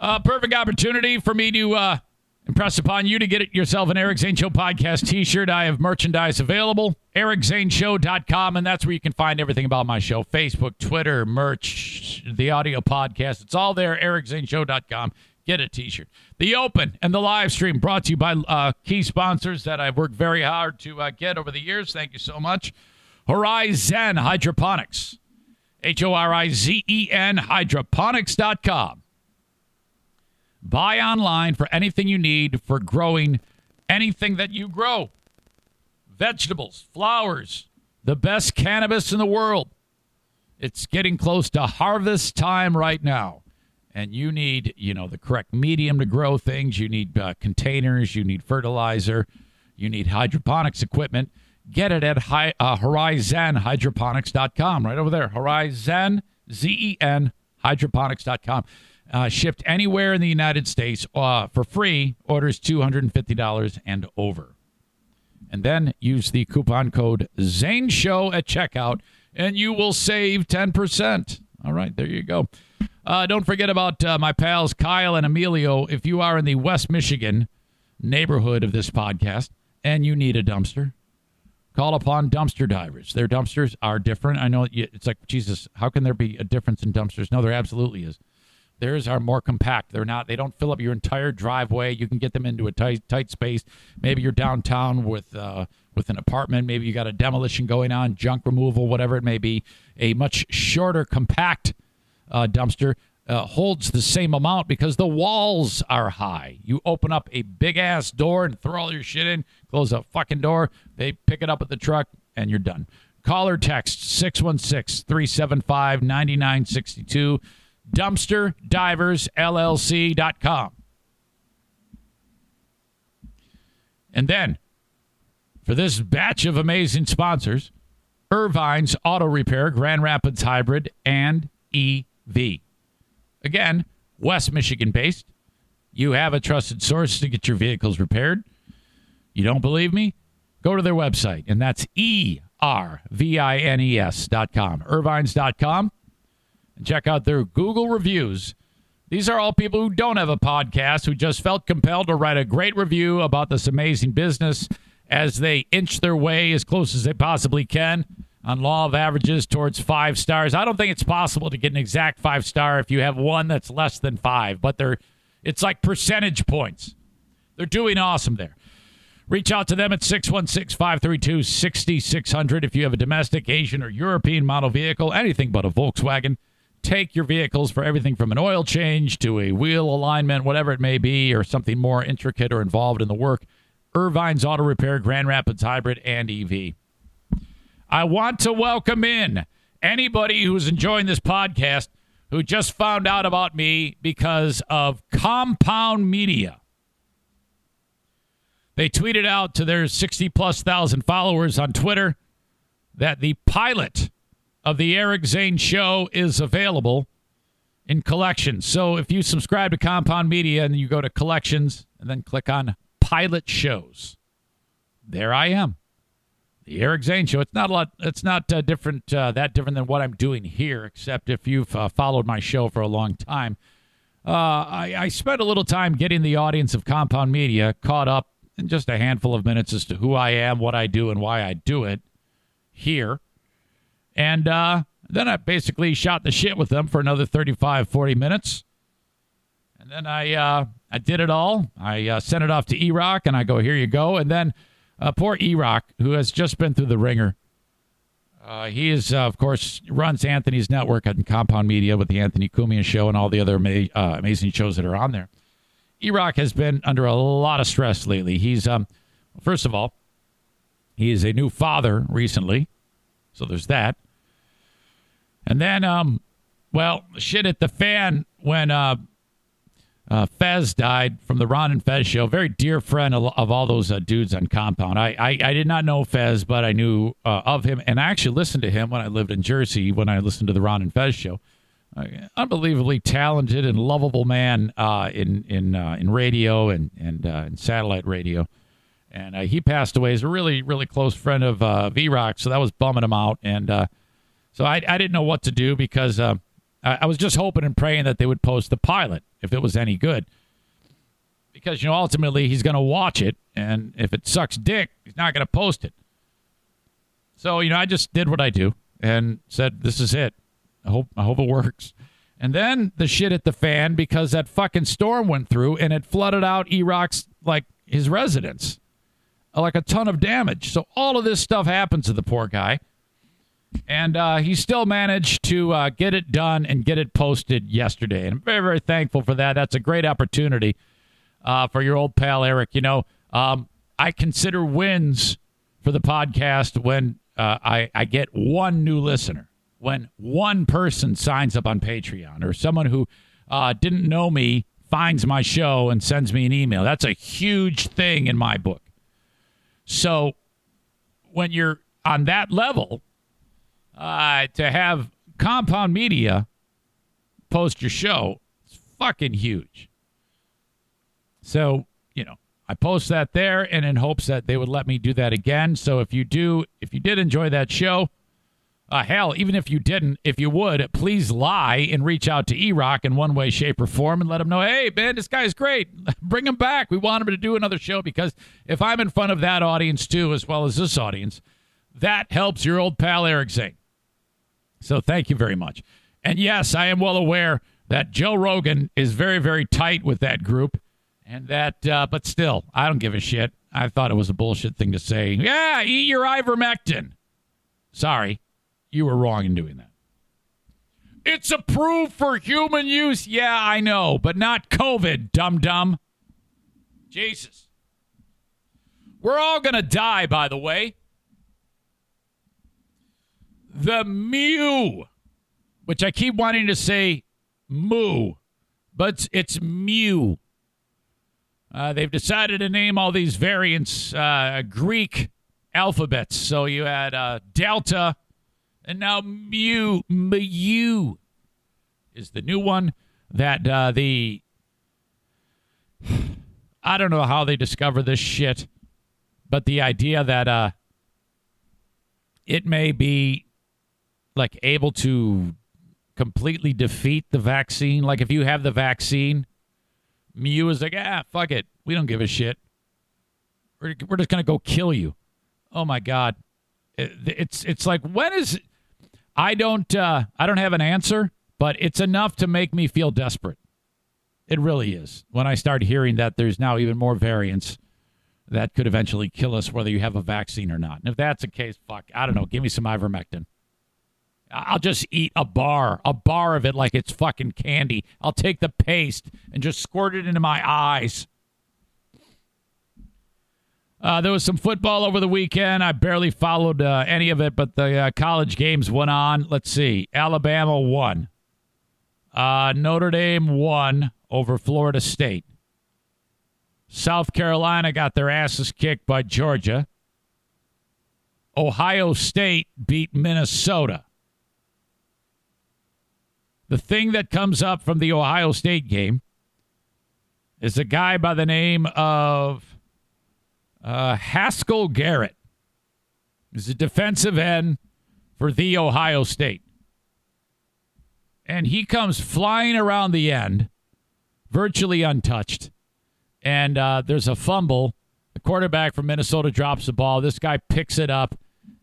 A perfect opportunity for me to uh, impress upon you to get it yourself an Eric Zane Show podcast T-shirt. I have merchandise available. EricZaneShow.com, and that's where you can find everything about my show: Facebook, Twitter, merch, the audio podcast. It's all there. EricZaneShow.com. Get a T-shirt. The Open and the live stream brought to you by uh, key sponsors that I've worked very hard to uh, get over the years. Thank you so much. Horizen Hydroponics, H O R I Z E N Hydroponics.com. Buy online for anything you need for growing anything that you grow vegetables, flowers, the best cannabis in the world. It's getting close to harvest time right now. And you need, you know, the correct medium to grow things. You need uh, containers. You need fertilizer. You need hydroponics equipment. Get it at high, uh, horizenhydroponics.com. Right over there. Horizen, Z E N, hydroponics.com. Uh, shipped anywhere in the United States uh, for free. Orders $250 and over and then use the coupon code Zane Show at checkout, and you will save 10%. All right, there you go. Uh, don't forget about uh, my pals Kyle and Emilio. If you are in the West Michigan neighborhood of this podcast and you need a dumpster, call upon dumpster divers. Their dumpsters are different. I know it's like, Jesus, how can there be a difference in dumpsters? No, there absolutely is. Theirs are more compact. They're not. They don't fill up your entire driveway. You can get them into a tight tight space. Maybe you're downtown with uh, with an apartment. Maybe you got a demolition going on, junk removal, whatever it may be. A much shorter, compact uh, dumpster. uh, holds the same amount because the walls are high. You open up a big ass door and throw all your shit in, close a fucking door, they pick it up at the truck, and you're done. Call or text 616 375 9962, dumpsterdiversllc.com. And then, for this batch of amazing sponsors, Ervine's Auto Repair, Grand Rapids Hybrid, and EV. Again, West Michigan based. You have a trusted source to get your vehicles repaired. You don't believe me? Go to their website, and that's E R V I N E S dot com, Ervines.com, and check out their Google reviews. These are all people who don't have a podcast, who just felt compelled to write a great review about this amazing business as they inch their way as close as they possibly can on law of averages towards five stars. I don't think it's possible to get an exact five star if you have one that's less than five, but they're it's like percentage points. They're doing awesome there. Reach out to them at 616 532 6600 if you have a domestic, Asian, or European model vehicle, anything but a Volkswagen. Take your vehicles for everything from an oil change to a wheel alignment, whatever it may be, or something more intricate or involved in the work. Ervine's Auto Repair, Grand Rapids Hybrid, and EV. I want to welcome in anybody who's enjoying this podcast who just found out about me because of Compound Media. They tweeted out to their 60 plus thousand followers on Twitter that the pilot of the Eric Zane show is available in collections. So if you subscribe to Compound Media and you go to collections and then click on pilot shows, there I am. The Eric Zane show. It's not a lot. It's not uh, different. Uh, that different than what I'm doing here. Except if you've uh, followed my show for a long time, uh, I, I spent a little time getting the audience of Compound Media caught up in just a handful of minutes as to who I am, what I do, and why I do it here. And uh, then I basically shot the shit with them for another 35, 40 minutes. And then I uh, I did it all. I uh, sent it off to E-Rock, and I go, here you go. And then uh, poor E-Rock, who has just been through the ringer. Uh, he is, uh, of course, runs Anthony's network at Compound Media with the Anthony Cumia Show and all the other ama- uh, amazing shows that are on there. E-Rock has been under a lot of stress lately. He's, um, first of all, he is a new father recently, so there's that. And then, um, well, shit at the fan when uh, uh, Fez died from the Ron and Fez show. Very dear friend of, of all those uh, dudes on Compound. I, I, I did not know Fez, but I knew uh, of him, and I actually listened to him when I lived in Jersey when I listened to the Ron and Fez show. Uh, unbelievably talented and lovable man uh, in in uh, in radio and and in satellite radio. And he passed away. He's a really really close friend of uh, E-Rock, so that was bumming him out. And so I I didn't know what to do because um, I, I was just hoping and praying that they would post the pilot if it was any good. Because, you know, ultimately he's going to watch it, and if it sucks dick, he's not going to post it. So, you know, I just did what I do and said, this is it. I hope, I hope it works. And then the shit at the fan because that fucking storm went through and it flooded out E-Rock's, like, his residence. Like a ton of damage. So all of this stuff happens to the poor guy. And uh, he still managed to uh, get it done and get it posted yesterday. And I'm very, very thankful for that. That's a great opportunity uh, for your old pal, Eric. You know, um, I consider wins for the podcast when uh, I, I get one new listener, when one person signs up on Patreon, or someone who uh, didn't know me finds my show and sends me an email. That's a huge thing in my book. So when you're on that level, uh, to have Compound Media post your show is fucking huge. So, you know, I post that there and in hopes that they would let me do that again. So if you do, if you did enjoy that show, uh, hell, even if you didn't, if you would, please lie and reach out to E Rock in one way, shape, or form and let him know, hey, man, this guy's great. Bring him back. We want him to do another show because if I'm in front of that audience too, as well as this audience, that helps your old pal Eric Zane. So thank you very much. And yes, I am well aware that Joe Rogan is very, very tight with that group. And that, uh, but still, I don't give a shit. I thought it was a bullshit thing to say. Yeah, eat your ivermectin. Sorry, you were wrong in doing that. It's approved for human use. Yeah, I know, but not COVID, dum dum. Jesus. We're all going to die, by the way. The Mew, which I keep wanting to say Moo, but it's Mew. Uh, they've decided to name all these variants uh, Greek alphabets. So you had uh, Delta, and now Mu. Mu is the new one that uh, the. I don't know how they discover this shit, but the idea that uh, it may be like able to completely defeat the vaccine. Like if you have the vaccine, Mu is like, ah, fuck it, we don't give a shit. We're, we're just gonna go kill you. Oh my god, it, it's it's like when is I don't uh, I don't have an answer, but it's enough to make me feel desperate. It really is. When I start hearing that there's now even more variants that could eventually kill us, whether you have a vaccine or not. And if that's the case, fuck, I don't know. Give me some ivermectin. I'll just eat a bar, a bar of it like it's fucking candy. I'll take the paste and just squirt it into my eyes. Uh, there was some football over the weekend. I barely followed uh, any of it, but the uh, college games went on. Let's see. Alabama won. Uh, Notre Dame won over Florida State. South Carolina got their asses kicked by Georgia. Ohio State beat Minnesota. The thing that comes up from the Ohio State game is a guy by the name of uh, Haskell Garrett. He's a defensive end for the Ohio State. And he comes flying around the end, virtually untouched. And uh, there's a fumble. The quarterback from Minnesota drops the ball. This guy picks it up,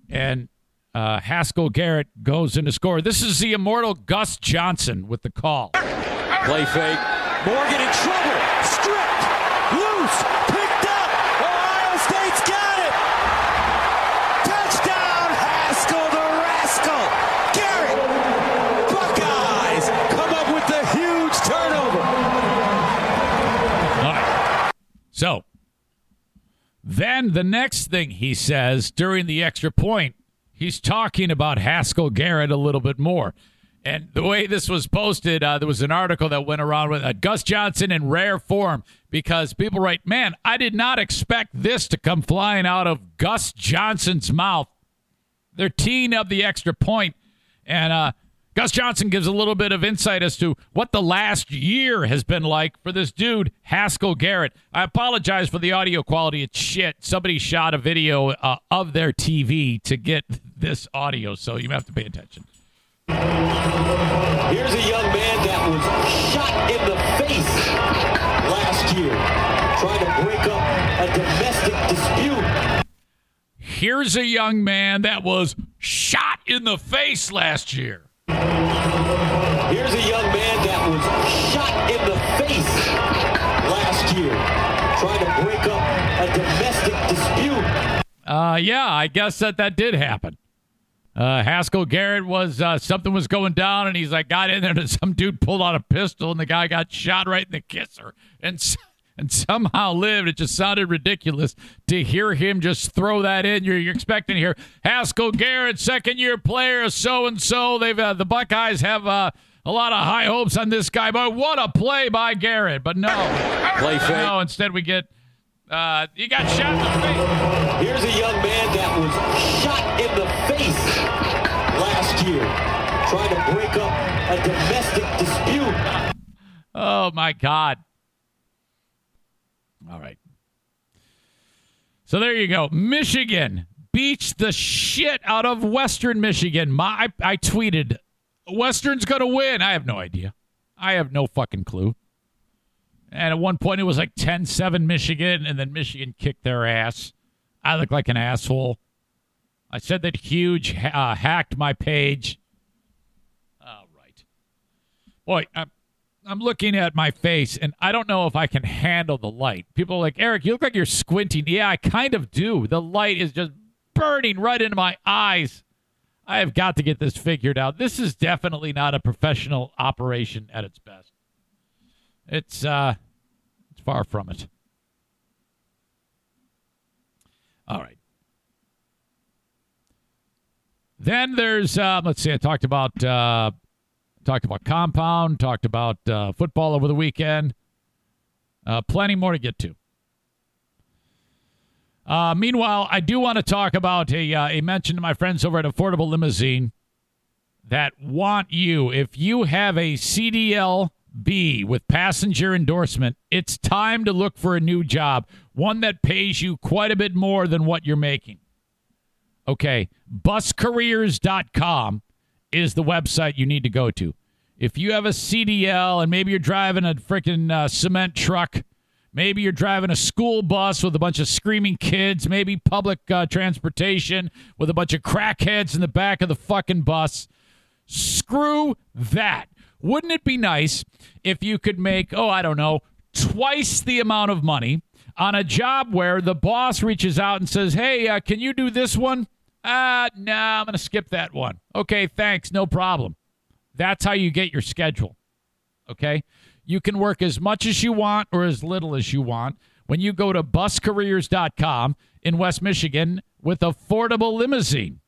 and uh, Haskell Garrett goes in to score. This is the immortal Gus Johnson with the call. Play fake. Morgan in trouble. Stripped. Loose. Picked up. Ohio State's got it. Touchdown, Haskell the rascal. Garrett. Buckeyes come up with the huge turnover. All right. So then the next thing he says during the extra point, he's talking about Haskell Garrett a little bit more. And the way this was posted, uh, there was an article that went around with uh, Gus Johnson in rare form because people write, man, I did not expect this to come flying out of Gus Johnson's mouth. They're teeing up the extra point, and uh, Gus Johnson gives a little bit of insight as to what the last year has been like for this dude, Haskell Garrett. I apologize for the audio quality. It's shit. Somebody shot a video uh, of their TV to get this audio, so you have to pay attention. Here's a young man that was shot in the face last year, trying to break up a domestic dispute. Here's a young man that was shot in the face last year. Here's a young man that was shot in the face last year, trying to break up a domestic dispute. Uh, yeah, I guess that that did happen. Uh, Haskell Garrett was uh, something was going down, and he's like got in there, and some dude pulled out a pistol, and the guy got shot right in the kisser, and and somehow lived. It just sounded ridiculous to hear him just throw that in. You're, you're expecting here Haskell Garrett, second year player, so and so. They've uh, the Buckeyes have uh, a lot of high hopes on this guy, but what a play by Garrett! But no, Play fake. no. Instead, we get uh, he got shot in the face. Here's a young man that was shot in the year, trying to break up a domestic dispute. Oh my God. All right. So there you go. Michigan beats the shit out of Western Michigan. My, I, I tweeted, Western's going to win. I have no idea. I have no fucking clue. And at one point it was like 10 7 Michigan, and then Michigan kicked their ass. I look like an asshole. I said that huge uh, hacked my page. All right. Boy, I'm, I'm looking at my face, and I don't know if I can handle the light. People are like, Eric, you look like you're squinting. Yeah, I kind of do. The light is just burning right into my eyes. I have got to get this figured out. This is definitely not a professional operation at its best. It's uh it's far from it. All right. Then there's uh let's see, I talked about uh talked about compound, talked about uh, football over the weekend. Uh, plenty more to get to. Uh, meanwhile, I do want to talk about a, uh, a mention to my friends over at Affordable Limousine that want you, if you have a CDL B with passenger endorsement, it's time to look for a new job, one that pays you quite a bit more than what you're making. Okay, buscareers.com is the website you need to go to. If you have a CDL and maybe you're driving a freaking uh, cement truck, maybe you're driving a school bus with a bunch of screaming kids, maybe public uh, transportation with a bunch of crackheads in the back of the fucking bus, screw that. Wouldn't it be nice if you could make, oh, I don't know, twice the amount of money on a job where the boss reaches out and says, hey, uh, can you do this one? Uh, nah, I'm going to skip that one. Okay, thanks. No problem. That's how you get your schedule. Okay? You can work as much as you want or as little as you want when you go to buscareers.com in West Michigan with affordable limousine.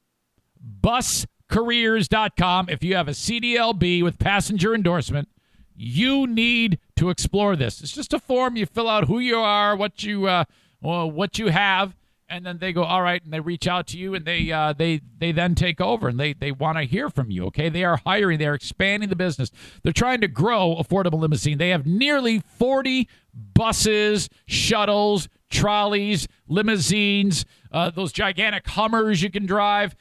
Buscareers.com. If you have a CDLB with passenger endorsement, you need to explore this. It's just a form you fill out who you are, what you uh, what you have, and then they go all right and they reach out to you and they uh, they they then take over and they they want to hear from you okay? They are hiring they're expanding the business. They're trying to grow affordable limousine. They have nearly 40 buses shuttles trolleys limousines uh, those gigantic hummers you can drive.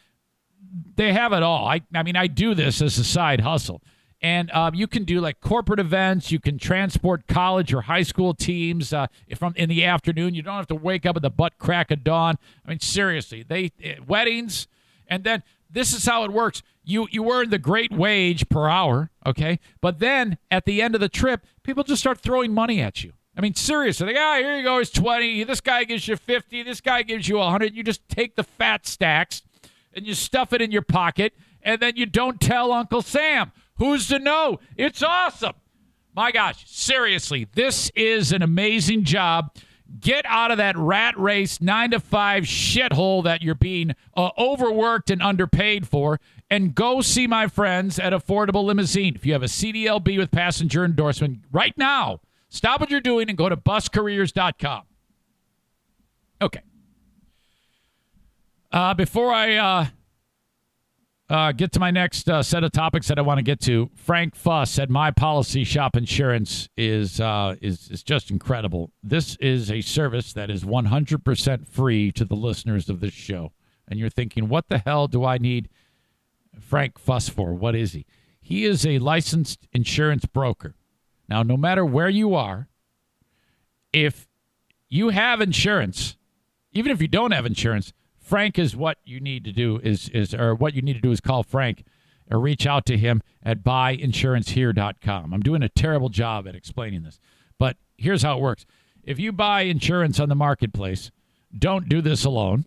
They have it all. I, I mean i do this as a side hustle and um, you can do like corporate events. You can transport college or high school teams uh, from in the afternoon. You don't have to wake up at the butt crack of dawn. I mean, seriously, they uh, weddings, and then this is how it works. You you earn the great wage per hour, okay, but then at the end of the trip, people just start throwing money at you. I mean, seriously, like, ah, here you go, it's twenty. This guy gives you fifty. This guy gives you hundred. You just take the fat stacks and you stuff it in your pocket, and then you don't tell Uncle Sam Who's to know? It's awesome. My gosh, seriously, this is an amazing job. Get out of that rat race nine to five shithole that you're being uh, overworked and underpaid for, and go see my friends at Affordable Limousine. If you have a CDLB with passenger endorsement right now, stop what you're doing and go to buscareers.com. Okay. Uh, before I uh, uh, get to my next uh, set of topics that I want to get to. Frank Fuss at My Policy Shop Insurance is uh, is is just incredible. This is a service that is 100% free to the listeners of this show. And you're thinking, what the hell do I need Frank Fuss for? What is he? He is a licensed insurance broker. Now, no matter where you are, if you have insurance, even if you don't have insurance, Frank is what you need to do is is or what you need to do is call Frank or reach out to him at buyinsurancehere.com. I'm doing a terrible job at explaining this, but here's how it works. If you buy insurance on the marketplace, don't do this alone.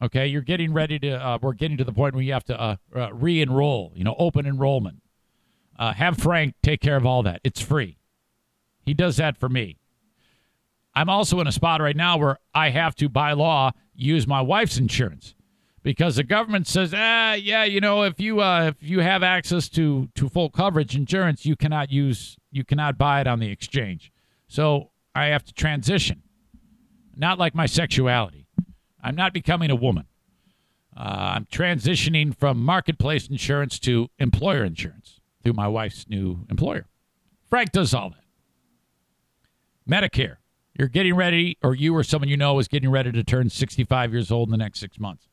Okay, you're getting ready to. Uh, we're getting to the point where you have to uh, uh, re-enroll. You know, open enrollment. Uh, have Frank take care of all that. It's free. He does that for me. I'm also in a spot right now where I have to, by law, use my wife's insurance because the government says, ah, yeah, you know, if you uh, if you have access to to full coverage insurance, you cannot use you cannot buy it on the exchange. So I have to transition. Not like my sexuality. I'm not becoming a woman. Uh, I'm transitioning from marketplace insurance to employer insurance through my wife's new employer. Frank does all that. Medicare. You're getting ready, or you or someone you know is getting ready to turn 65 years old in the next six months.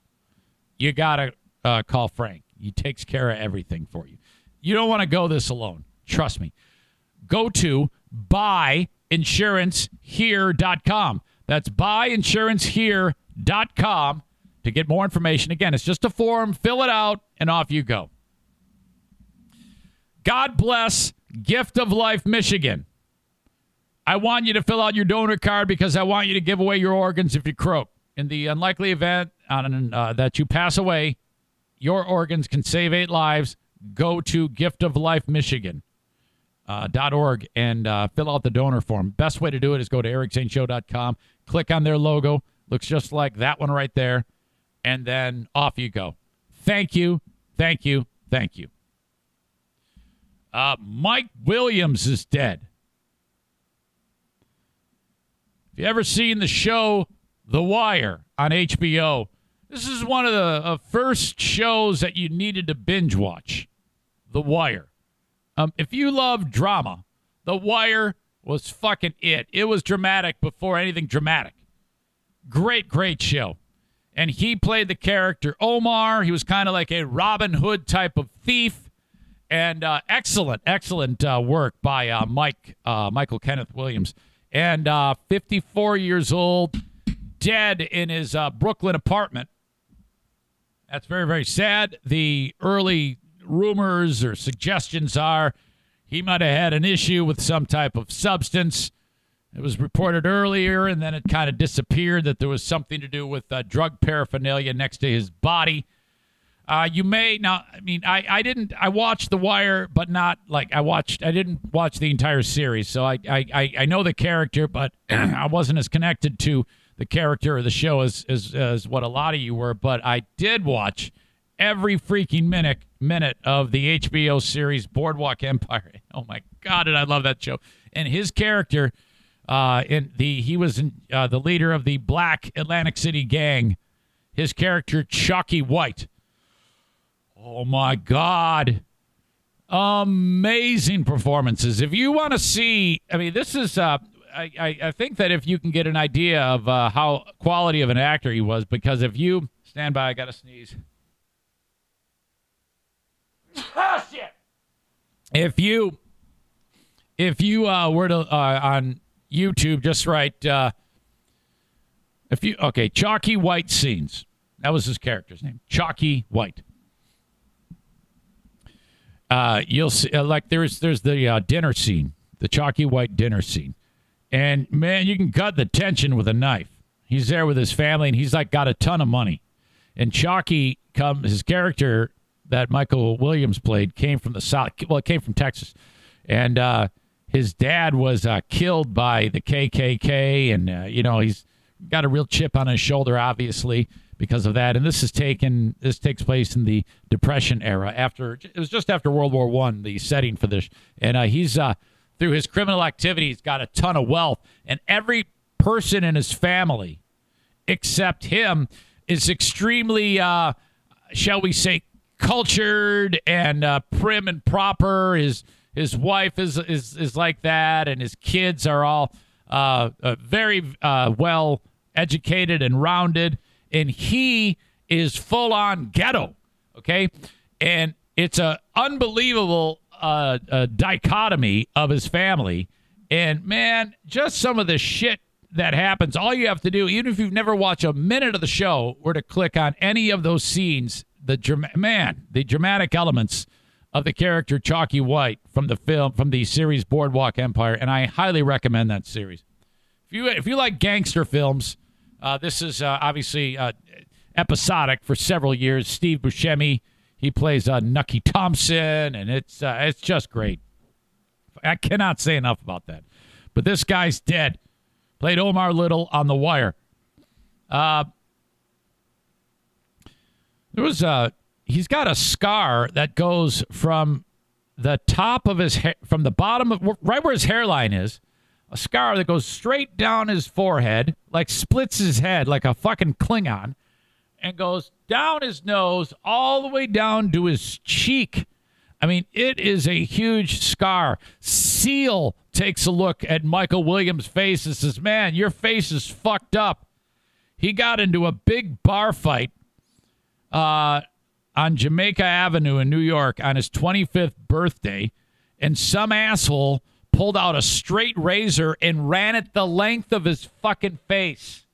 You got to uh, call Frank. He takes care of everything for you. You don't want to go this alone. Trust me. Go to buyinsurancehere.com. That's buyinsurancehere.com to get more information. Again, it's just a form. Fill it out, and off you go. God bless Gift of Life, Michigan. I want you to fill out your donor card because I want you to give away your organs if you croak. In the unlikely event on, uh, that you pass away, your organs can save eight lives, go to Gift of Michigan. Uh, and uh, fill out the donor form. Best way to do it is go to ericzaneshow.com, click on their logo, looks just like that one right there, and then off you go. Thank you, thank you, thank you. Uh, Mike Williams is dead. If you ever seen the show The Wire on HBO, this is one of the uh, first shows that you needed to binge watch. The Wire. Um, if you love drama, The Wire was fucking it. It was dramatic before anything dramatic. Great, great show. And he played the character Omar. He was kind of like a Robin Hood type of thief. And uh, excellent, excellent uh, work by uh, Mike uh, Michael Kenneth Williams. And uh, 54 years old, dead in his uh, Brooklyn apartment. That's very, very sad. The early rumors or suggestions are he might have had an issue with some type of substance. It was reported earlier, and then it kind of disappeared that there was something to do with uh, drug paraphernalia next to his body. Uh, you may now. I mean, I, I didn't. I watched The Wire, but not like I watched. I didn't watch the entire series, so I I, I know the character, but I wasn't as connected to the character of the show as, as as what a lot of you were. But I did watch every freaking minute minute of the HBO series Boardwalk Empire. Oh my god, and I love that show. And his character, uh, in the he was in, uh, the leader of the Black Atlantic City gang. His character Chalky White. Oh my god. Amazing performances. If you want to see, I mean, this is uh, I, I, I think that if you can get an idea of uh, how quality of an actor he was, because if you stand by, I got to sneeze. Ah, shit. If you if you uh, were to uh, on YouTube, just write uh, if you okay, Chalky White scenes. That was his character's name, Chalky White. Uh, you'll see, uh, like there's there's the uh, dinner scene, the Chalky White dinner scene, and man, you can cut the tension with a knife. He's there with his family, and he's like got a ton of money, and Chalky come his character that Michael Williams played came from the south. Well, it came from Texas, and uh, his dad was uh, killed by the KKK, and uh, you know he's got a real chip on his shoulder, obviously because of that. And this is taken. This takes place in the Depression era. After it was just after World War One, the setting for this, and uh, he's uh, through his criminal activities got a ton of wealth, and every person in his family, except him, is extremely, uh, shall we say, cultured and uh, prim and proper. His his wife is is is like that, and his kids are all uh, uh, very well educated and rounded, and he is full on ghetto. Okay, and it's a unbelievable uh, uh, dichotomy of his family, and man, just some of the shit that happens. All you have to do, even if you've never watched a minute of the show, were to click on any of those scenes the man, the dramatic elements of the character Chalky White from the film from the series Boardwalk Empire, and I highly recommend that series. If you if you like gangster films, uh, this is uh, obviously uh, episodic for several years. Steve Buscemi, he plays uh, Nucky Thompson, and it's uh, it's just great. I cannot say enough about that. But this guy's dead. Played Omar Little on The Wire. Uh, there was a he's got a scar that goes from the top of his hair from the bottom of right where his hairline is a scar that goes straight down his forehead like splits his head like a fucking klingon and goes down his nose all the way down to his cheek. I mean it is a huge scar. Seal takes a look at michael williams face and says man your face is fucked up. He got into a big bar fight uh, on Jamaica Avenue in New York on his 25th birthday, and some asshole pulled out a straight razor and ran it the length of his fucking face.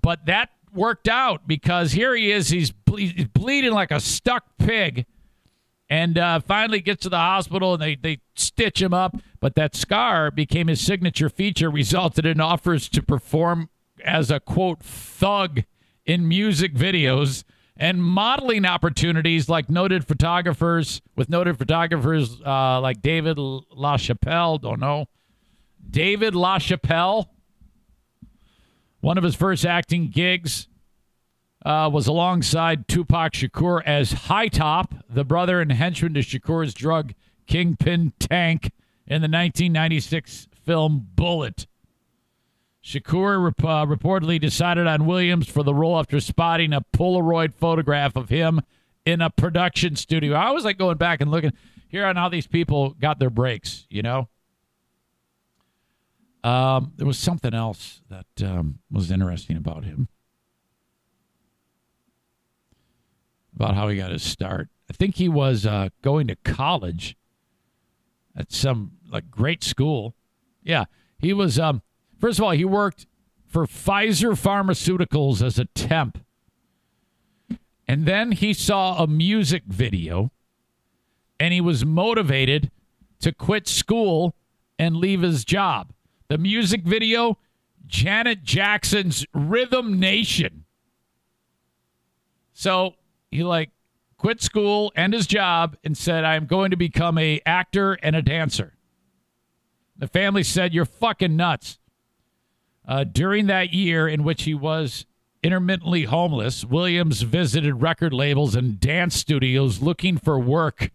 But that worked out because here he is. He's, ble- he's bleeding like a stuck pig. And uh, finally gets to the hospital and they, they stitch him up. But that scar became his signature feature, resulted in offers to perform as a quote thug in music videos and modeling opportunities like noted photographers with noted photographers uh, like David LaChapelle. Don't know. David LaChapelle. One of his first acting gigs uh, was alongside Tupac Shakur as High Top, the brother and henchman to Shakur's drug kingpin Tank in the 1996 film Bullet. Shakur uh, reportedly decided on Williams for the role after spotting a Polaroid photograph of him in a production studio. I was like going back and looking here on how these people got their breaks, you know? Um, there was something else that um, was interesting about him. About how he got his start. I think he was uh, going to college at some like great school. Yeah, he was um, First of all, he worked for Pfizer Pharmaceuticals as a temp. And then he saw a music video and he was motivated to quit school and leave his job. The music video, Janet Jackson's Rhythm Nation. So he like quit school and his job and said, I'm going to become a actor and a dancer. The family said, You're fucking nuts. Uh, during that year in which he was intermittently homeless, Williams visited record labels and dance studios looking for work.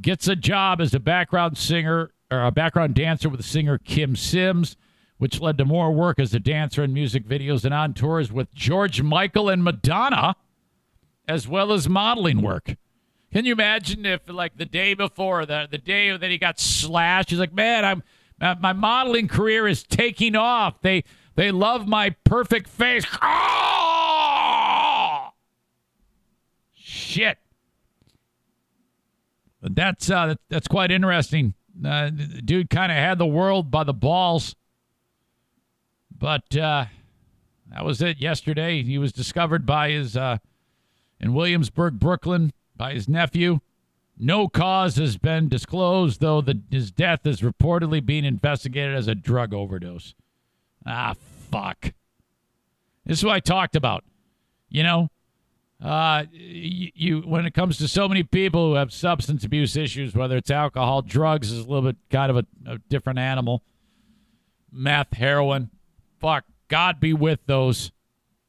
Gets a job as a background singer or a background dancer with singer Kym Sims, which led to more work as a dancer in music videos and on tours with George Michael and Madonna, as well as modeling work. Can you imagine if, like, the day before, the, the day that he got slashed, he's like, man, I'm uh, my modeling career is taking off. They they love my perfect face. Oh! Shit. But that's uh, that's quite interesting. Uh, dude kind of had the world by the balls. But uh, that was it yesterday. He was discovered by his uh, in Williamsburg, Brooklyn, by his nephew. No cause has been disclosed, though the, his death is reportedly being investigated as a drug overdose. Ah, fuck. This is what I talked about. You know, uh, you, you when it comes to so many people who have substance abuse issues, whether it's alcohol, drugs is a little bit kind of a, a different animal. Meth, heroin, fuck. God be with those.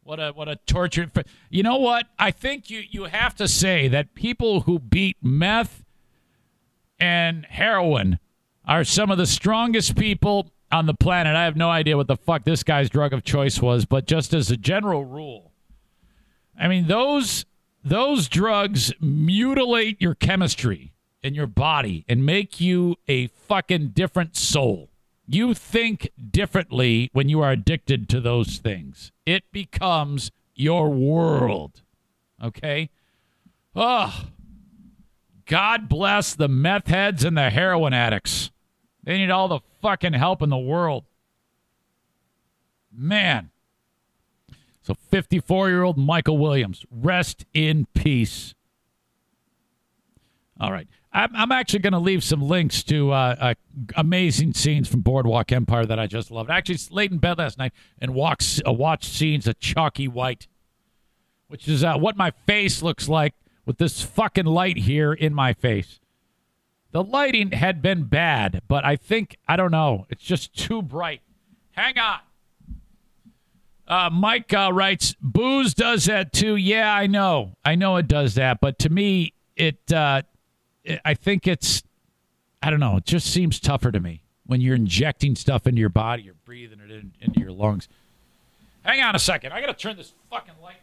What a what a torture! You know what? I think you you have to say that people who beat meth and heroin are some of the strongest people on the planet. I have no idea what the fuck this guy's drug of choice was, but just as a general rule, I mean those those drugs mutilate your chemistry in your body and make you a fucking different soul. You think differently when you are addicted to those things. It becomes your world. Okay? Oh, God bless the meth heads and the heroin addicts. They need all the fucking help in the world. Man. So 54 year old Michael Williams, rest in peace. All right. I'm, actually going to leave some links to uh, uh, amazing scenes from Boardwalk Empire that I just loved. Actually laid in bed last night and walked, uh, watched scenes of Chalky White, which is uh, what my face looks like with this fucking light here in my face. The lighting had been bad, but I think, I don't know, it's just too bright. Hang on. Uh, Mike uh, writes, booze does that too. Yeah, I know. I know it does that. But to me, it I think it's, I don't know, it just seems tougher to me when you're injecting stuff into your body, you're breathing it in, into your lungs. Hang on a second. I got to turn this fucking light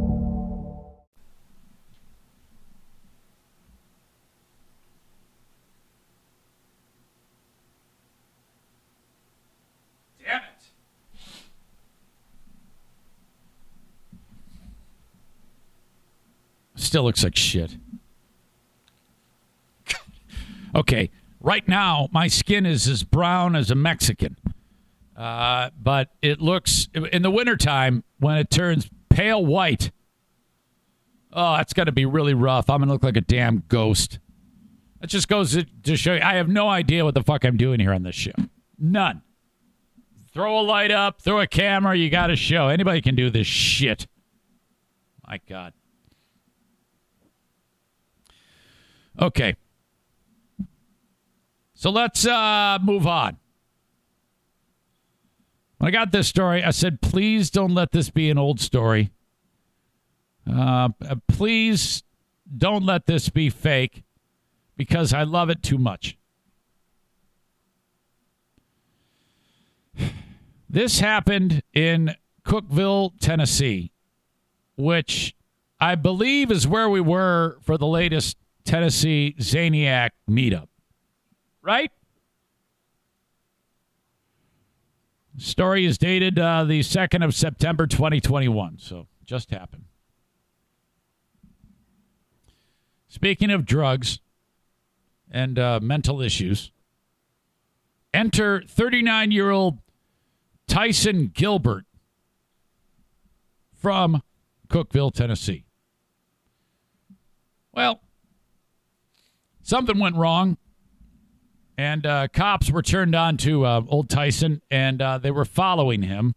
Still looks like shit. okay, right now my skin is as brown as a Mexican. Uh, but it looks in the wintertime when it turns pale white. Oh, that's got to be really rough. I'm going to look like a damn ghost. That just goes to show you I have no idea what the fuck I'm doing here on this show. None. Throw a light up, throw a camera, you got a show. Anybody can do this shit. My God. Okay. So let's uh, move on. When I got this story, I said, please don't let this be an old story. Uh, please don't let this be fake because I love it too much. This happened in Cookeville, Tennessee, which I believe is where we were for the latest Tennessee Zaniac meetup. Right? Story is dated uh, the 2nd of September 2021, so just happened. Speaking of drugs and uh, mental issues, enter 39 year old Tyson Gilbert from Cookeville, Tennessee. Well, something went wrong and uh, cops were turned on to uh, old Tyson, and uh, they were following him,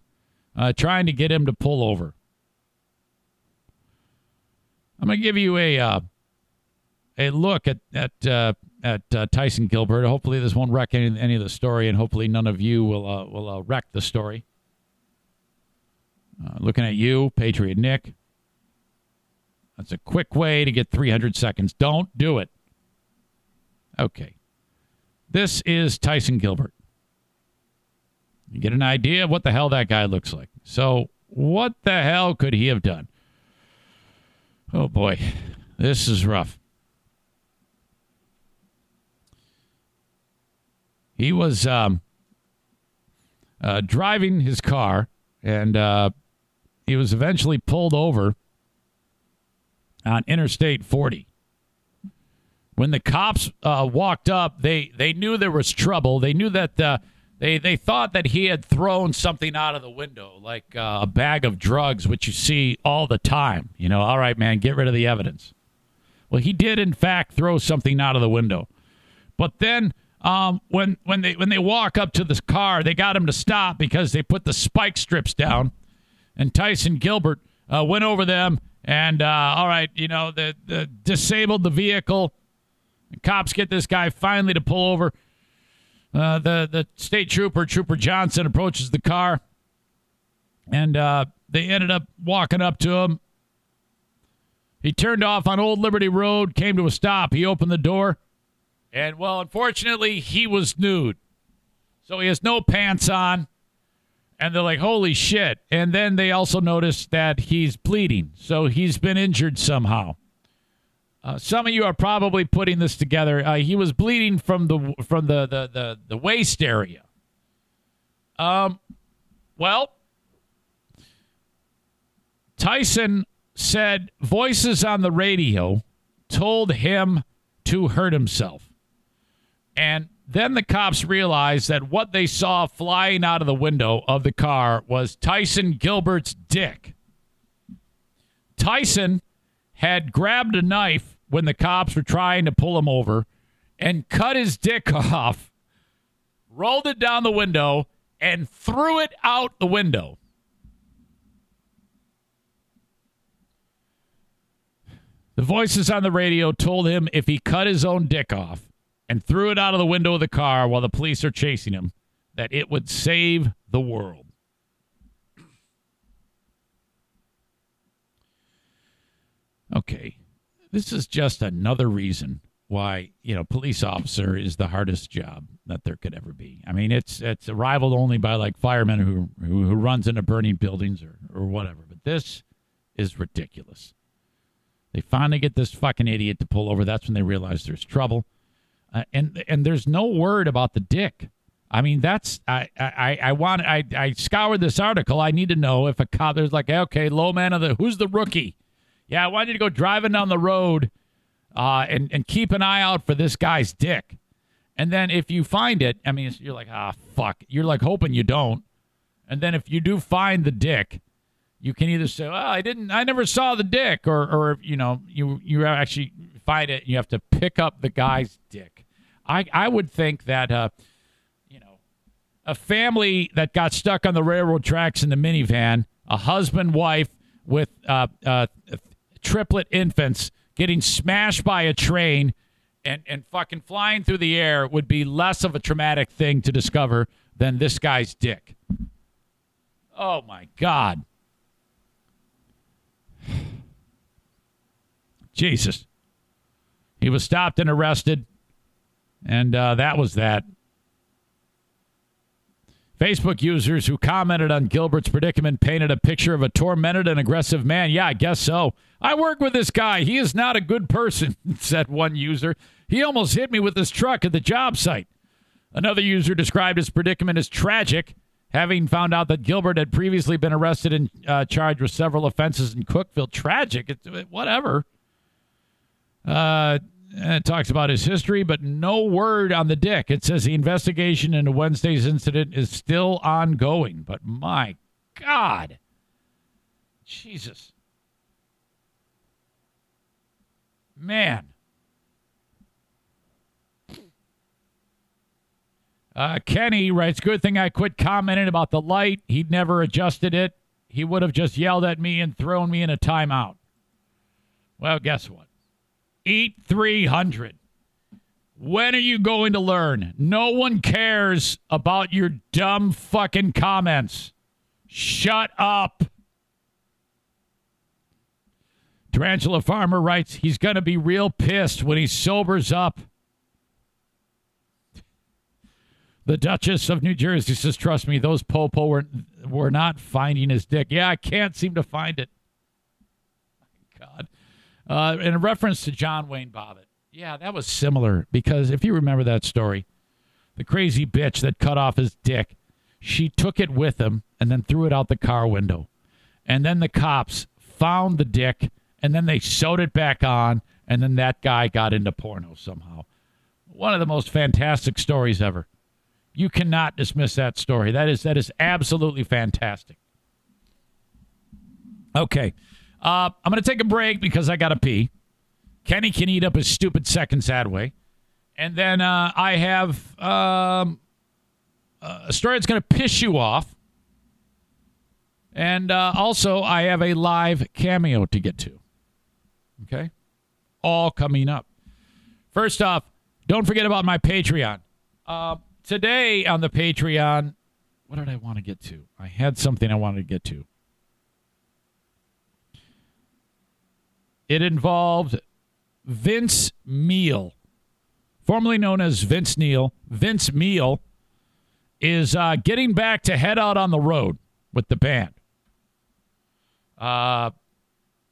uh, trying to get him to pull over. I'm to give you a uh, a look at at uh, at Tyson Gilbert. Hopefully, this won't wreck any, any, of the story, and hopefully, none of you will will wreck the story. looking at you, Patriot Nick. That's a quick way to get 300 seconds. Don't do it. Okay. This is Tyson Gilbert. You get an idea of what the hell that guy looks like. So, what the hell could he have done? Oh boy, this is rough. He was um, uh, driving his car, and uh, he was eventually pulled over on Interstate 40 when the cops uh, walked up, they they knew there was trouble. They knew that uh, they they thought that he had thrown something out of the window, like uh, a bag of drugs, which you see all the time. You know, all right, man, get rid of the evidence. Well, he did in fact throw something out of the window, but then. Um, when when they when they walk up to this car, they got him to stop because they put the spike strips down, and Tyson Gilbert uh, went over them and uh, all right, you know, the, the disabled the vehicle, cops get this guy finally to pull over. Uh, the the state trooper, Trooper Johnson, approaches the car, and uh, they ended up walking up to him. He turned off on Old Liberty Road, came to a stop. He opened the door, and well, unfortunately, he was nude, so he has no pants on. And they're like, "Holy shit!" And then they also notice that he's bleeding, so he's been injured somehow. Uh, some of you are probably putting this together. Uh, he was bleeding from the from the the the, the waist area. Um, well, Tyson said voices on the radio told him to hurt himself, and then the cops realized that what they saw flying out of the window of the car was Tyson Gilbert's dick. Tyson had grabbed a knife when the cops were trying to pull him over and cut his dick off, rolled it down the window, and threw it out the window. The voices on the radio told him if he cut his own dick off and threw it out of the window of the car while the police are chasing him, that it would save the world. Okay this is just another reason why you know police officer is the hardest job that there could ever be. I mean, it's it's rivaled only by like firemen who who, who runs into burning buildings or or whatever. But this is ridiculous. They finally get this fucking idiot to pull over. That's when they realize there's trouble, uh, and and there's no word about the dick. I mean, that's I I I want I I scoured this article. I need to know if a cop there's like okay, low man of the who's the rookie Yeah, I want you to go driving down the road uh, and, and keep an eye out for this guy's dick. And then if you find it, I mean, you're like, ah, fuck. You're like hoping you don't. And then if you do find the dick, you can either say, "Well, I didn't, I never saw the dick," or, or you know, you you actually find it. And you have to pick up the guy's dick. I I would think that, uh, you know, a family that got stuck on the railroad tracks in the minivan, a husband, wife with uh, uh, triplet infants getting smashed by a train and and fucking flying through the air would be less of a traumatic thing to discover than this guy's dick. Oh my god. Jesus. He was stopped and arrested, and uh, that was that. Facebook users who commented on Gilbert's predicament painted a picture of a tormented and aggressive man. Yeah, I guess so. I work with this guy. He is not a good person, said one user. He almost hit me with his truck at the job site. Another user described his predicament as tragic, having found out that Gilbert had previously been arrested and uh, charged with several offenses in Cookeville. Tragic. It's, whatever. Uh, it talks about his history, but no word on the dick. It says the investigation into Wednesday's incident is still ongoing. But my God. Jesus. Man. Uh, Kenny writes, Good thing I quit commenting about the light. He'd never adjusted it. He would have just yelled at me and thrown me in a timeout. Well, guess what? Eat 300. When are you going to learn? No one cares about your dumb fucking comments. Shut up. Tarantula Farmer writes, he's going to be real pissed when he sobers up. The Duchess of New Jersey says, trust me, those popo were, were not finding his dick. Yeah, I can't seem to find it. Uh, in reference to John Wayne Bobbitt. Yeah, that was similar because if you remember that story, the crazy bitch that cut off his dick, she took it with him and then threw it out the car window. And then the cops found the dick and then they sewed it back on and then that guy got into porno somehow. One of the most fantastic stories ever. You cannot dismiss that story. That is that is absolutely fantastic. Okay. Uh, I'm going to take a break because I got to pee. Kenny can eat up his stupid second Sadway. And then uh, I have um, a story that's going to piss you off. And uh, also, I have a live cameo to get to. Okay? All coming up. First off, don't forget about my Patreon. Uh, today on the Patreon, what did I want to get to? I had something I wanted to get to. It involved Vince Neil, formerly known as Vince Neil. Vince Neil is uh, getting back to head out on the road with the band. Uh,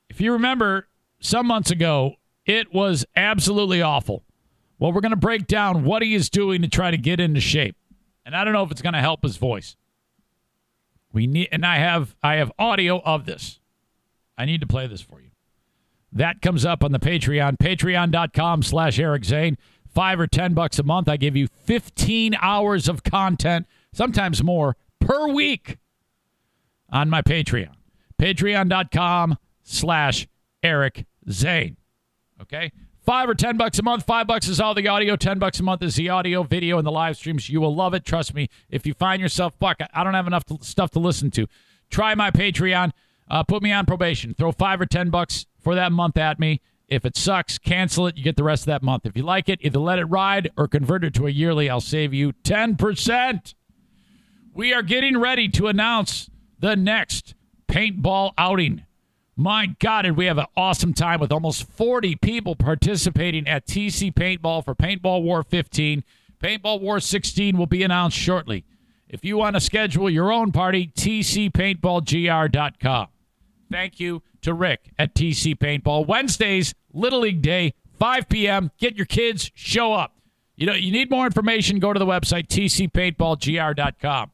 if you remember, some months ago, it was absolutely awful. Well, we're going to break down what he is doing to try to get into shape, and I don't know if it's going to help his voice. We need, and I have I have audio of this. I need to play this for you. That comes up on the Patreon, patreon.com slash Eric Zane. Five or ten bucks a month. I give you 15 hours of content, sometimes more, per week on my Patreon. Patreon.com slash Eric Zane. Okay? Five or ten bucks a month. Five bucks is all the audio. Ten bucks a month is the audio, video, and the live streams. You will love it. Trust me. If you find yourself, fuck, I don't have enough to, stuff to listen to. Try my Patreon. Uh, put me on probation. Throw five or ten bucks for that month at me. If it sucks, cancel it. You get the rest of that month. If you like it, either let it ride or convert it to a yearly. I'll save you 10%. We are getting ready to announce the next paintball outing. My God, did we have an awesome time with almost 40 people participating at TC Paintball for Paintball War 15. Paintball War 16 will be announced shortly. If you want to schedule your own party, tcpaintballgr.com. Thank you to Rick at TC Paintball. Wednesdays, Little League Day, 5 p.m. Get your kids, show up. You know, you need more information, go to the website, tcpaintballgr.com.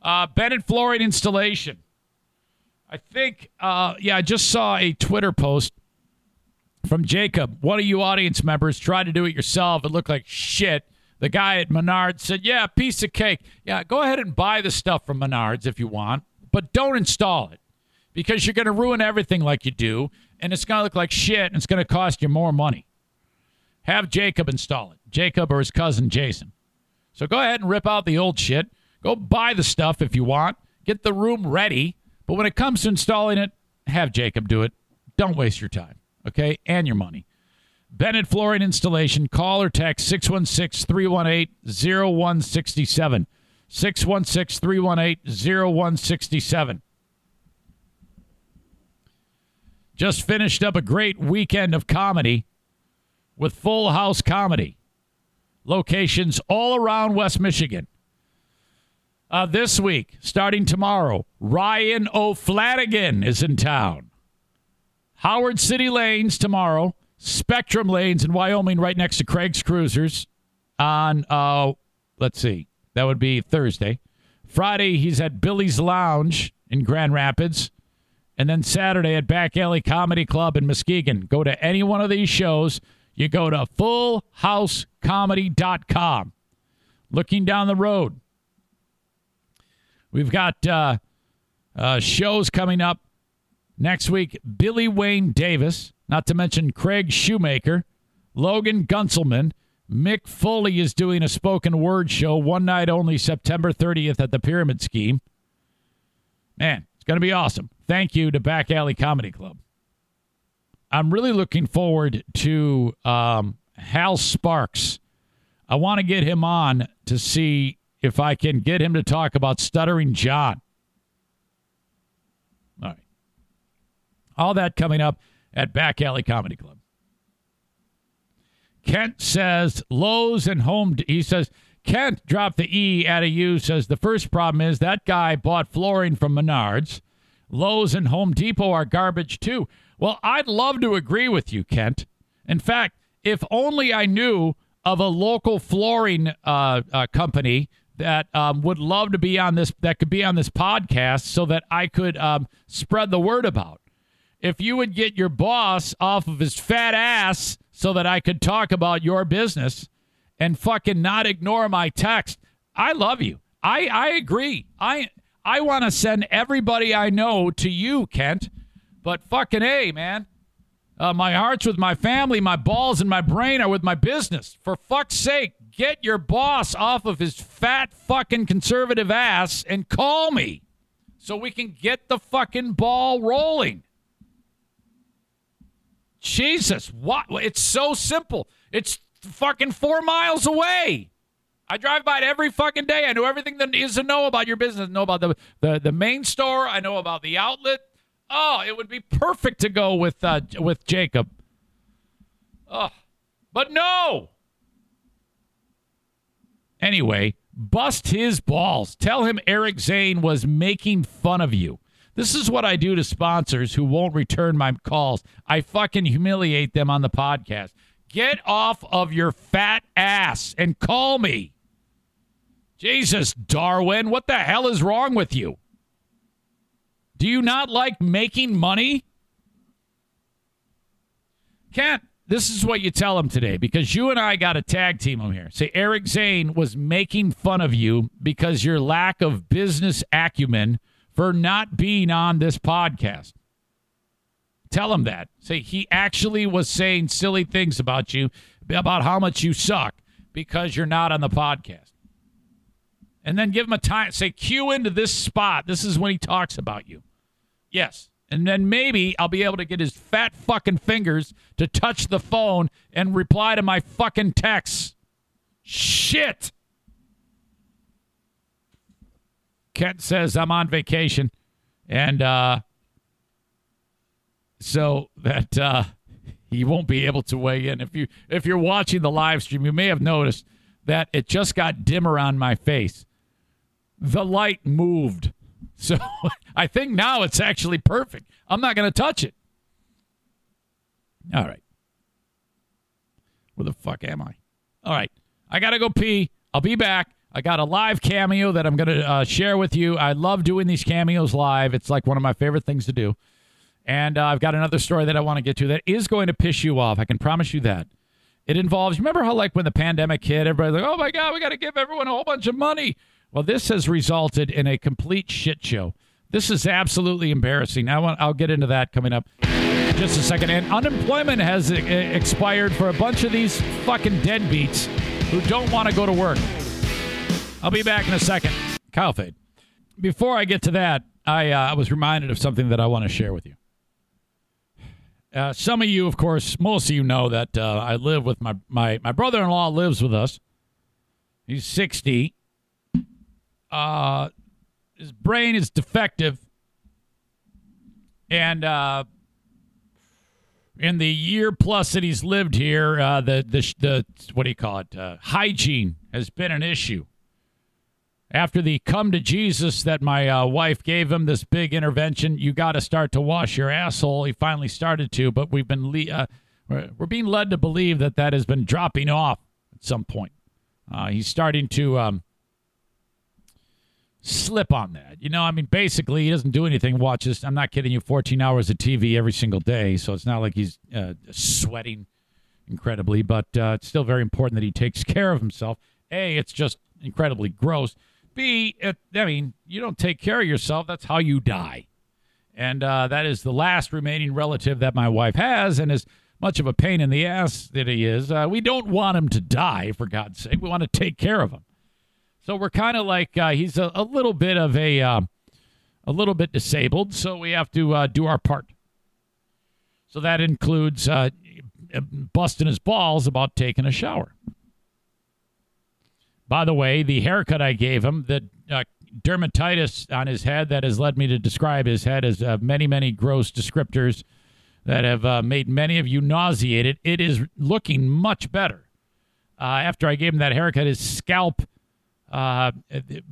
Uh, Bennett Flooring Installation. I think, uh, yeah, I just saw a Twitter post from Jacob. One of you audience members tried to do it yourself. It looked like shit. The guy at Menards said, Yeah, piece of cake. Yeah, go ahead and buy the stuff from Menards if you want, but don't install it because you're going to ruin everything like you do, and it's going to look like shit, and it's going to cost you more money. Have Jacob install it, Jacob or his cousin Jason. So go ahead and rip out the old shit. Go buy the stuff if you want. Get the room ready but when it comes to installing it, have Jacob do it. Don't waste your time, okay? And your money. Bennett Flooring Installation. Call or text 616 318 0167. 616 318 0167. Just finished up a great weekend of comedy with Full House Comedy. Locations all around West Michigan. Uh, this week, starting tomorrow, Ryan O'Flanagan is in town. Howard City Lanes tomorrow. Spectrum Lanes in Wyoming, right next to Craig's Cruisers. On, uh, let's see, that would be Thursday. Friday, he's at Billy's Lounge in Grand Rapids. And then Saturday at Back Alley Comedy Club in Muskegon. Go to any one of these shows. You go to fullhousecomedy.com. Looking down the road, We've got uh, uh, shows coming up next week. Billy Wayne Davis, not to mention Craig Shoemaker, Logan Gunselman. Mick Foley is doing a spoken word show one night only, September 30th at the Pyramid Scheme. Man, it's going to be awesome. Thank you to Back Alley Comedy Club. I'm really looking forward to um, Hal Sparks. I want to get him on to see if I can get him to talk about Stuttering John. All right. All that coming up at Back Alley Comedy Club. Kent says Lowe's and Home. He says Kent dropped the E out of you. Says the first problem is that guy bought flooring from Menards. Lowe's and Home Depot are garbage too. Well, I'd love to agree with you, Kent. In fact, if only I knew of a local flooring uh, uh, company that um, would love to be on this that could be on this podcast so that I could um, spread the word about. If you would get your boss off of his fat ass so that I could talk about your business and fucking not ignore my text, I love you. I I agree. I I want to send everybody I know to you, Kent. But fucking a man. Uh, my heart's with my family. My balls and my brain are with my business. For fuck's sake, get your boss off of his fat fucking conservative ass and call me so we can get the fucking ball rolling. Jesus, what? It's so simple. It's fucking four miles away. I drive by it every fucking day. I know everything that is to know about your business. I know about the, the, the main store. I know about the outlet. Oh, it would be perfect to go with uh, with Jacob. Oh, but no, Anyway, bust his balls. Tell him Eric Zane was making fun of you. This is what I do to sponsors who won't return my calls. I fucking humiliate them on the podcast. Get off of your fat ass and call me. Jesus, Darwin, what the hell is wrong with you? Do you not like making money? Kent, this is what you tell him today because you and I got to tag team him here. Say Eric Zane was making fun of you because your lack of business acumen for not being on this podcast. Tell him that. Say he actually was saying silly things about you, about how much you suck because you're not on the podcast. And then give him a time. Say, cue into this spot. This is when he talks about you. Yes. And then maybe I'll be able to get his fat fucking fingers to touch the phone and reply to my fucking texts. Shit. Kent says I'm on vacation. And uh, so that uh, he won't be able to weigh in. If you if you're watching the live stream, you may have noticed that it just got dimmer on my face. The light moved. So I think now it's actually perfect. I'm not going to touch it. All right. Where the fuck am I? All right. I got to go pee. I'll be back. I got a live cameo that I'm going to uh, share with you. I love doing these cameos live. It's like one of my favorite things to do. And uh, I've got another story that I want to get to that is going to piss you off. I can promise you that. It involves, remember how, like, when the pandemic hit, everybody's like, oh my God, we got to give everyone a whole bunch of money. Well, this has resulted in a complete shit show. This is absolutely embarrassing. I want, I'll get into that coming up in just a second. And unemployment has expired for a bunch of these fucking deadbeats who don't want to go to work. I'll be back in a second. Kyle Fade. Before I get to that, I uh, was reminded of something that I want to share with you. Uh, some of you, of course, most of you know that uh, I live with my, my, my brother in law lives with us. He's 60. Uh, his brain is defective. And uh, in the year plus that he's lived here, uh, the, the, the, what do you call it? Uh, hygiene has been an issue after the come to Jesus that my uh, wife gave him this big intervention, you got to start to wash your asshole. He finally started to, but we've been le- uh, we're, we're, being led to believe that that has been dropping off at some point. Uh, he's starting to um, slip on that. You know, I mean, basically, he doesn't do anything. Watches. I'm not kidding you. 14 hours of TV every single day, so it's not like he's uh, sweating incredibly, but uh, it's still very important that he takes care of himself. A, it's just incredibly gross. B, it, I mean, you don't take care of yourself. That's how you die. And uh, that is the last remaining relative that my wife has. And as much of a pain in the ass that he is, uh, we don't want him to die, for God's sake. We want to take care of him. So we're kind of like uh, he's a, a, little bit of a, uh, a little bit disabled. So we have to uh, do our part. So that includes uh, busting his balls about taking a shower. By the way, the haircut I gave him, the uh, dermatitis on his head that has led me to describe his head as uh, many, many gross descriptors that have made many of you nauseated. It is looking much better. After I gave him that haircut, his scalp, uh,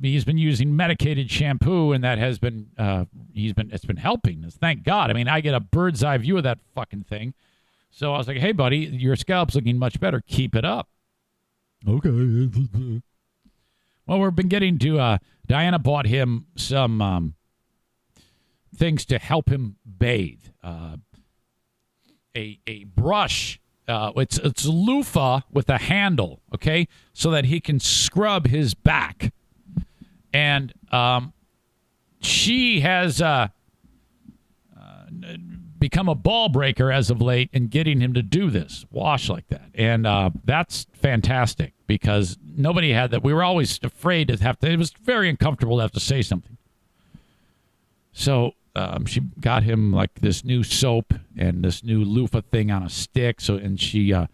he's been using medicated shampoo, and that has been, uh, he's been, it's been helping. Thank God. I mean, I get a bird's eye view of that fucking thing. So I was like, hey, buddy, your scalp's looking much better. Keep it up. Okay. well, we've been getting to. Uh, Diana bought him some um, things to help him bathe. Uh, a a brush. Uh, it's it's loofah with a handle. Okay, so that he can scrub his back. And um, she has uh, uh become a ball breaker as of late in getting him to do this, wash like that. And uh, that's fantastic because nobody had that. We were always afraid to have to, it was very uncomfortable to have to say something. So um, she got him like this new soap and this new loofah thing on a stick. So, and she, uh,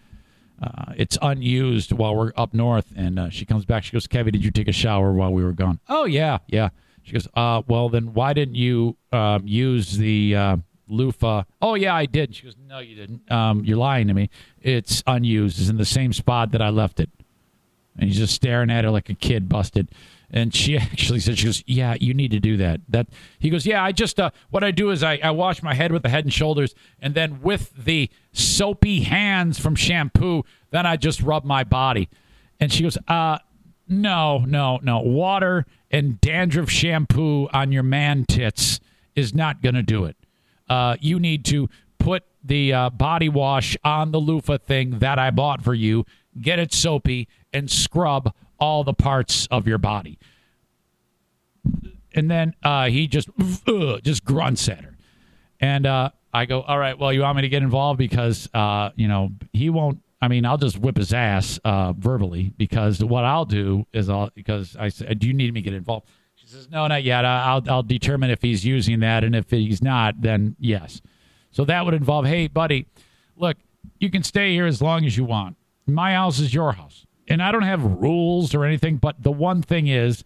uh, it's unused while we're up north. And uh, she comes back. She goes, Kevin, did you take a shower while we were gone? Oh, yeah, yeah. She goes, uh, well, then why didn't you um, use the uh, loofah. Oh yeah, I did. She goes, no, you didn't. Um, you're lying to me. It's unused. It's in the same spot that I left it. And he's just staring at her like a kid busted. And she actually said, she goes, yeah, you need to do that. That he goes, yeah, I just uh, what I do is I, I wash my head with the head and shoulders, and then with the soapy hands from shampoo, then I just rub my body. And she goes, uh, no, no, no. Water and dandruff shampoo on your man tits is not going to do it uh, you need to put the uh, body wash on the loofah thing that I bought for you, get it soapy, and scrub all the parts of your body. And then uh, he just uh, just grunts at her, and uh, I go, "All right, well, you want me to get involved because uh, you know he won't." I mean, I'll just whip his ass uh, verbally because what I'll do is I'll because I said, "Do you need me to get involved?" She says, no, not yet. I'll, I'll determine if he's using that. And if he's not, then yes. So that would involve, hey, buddy, look, you can stay here as long as you want. My house is your house. And I don't have rules or anything, but the one thing is,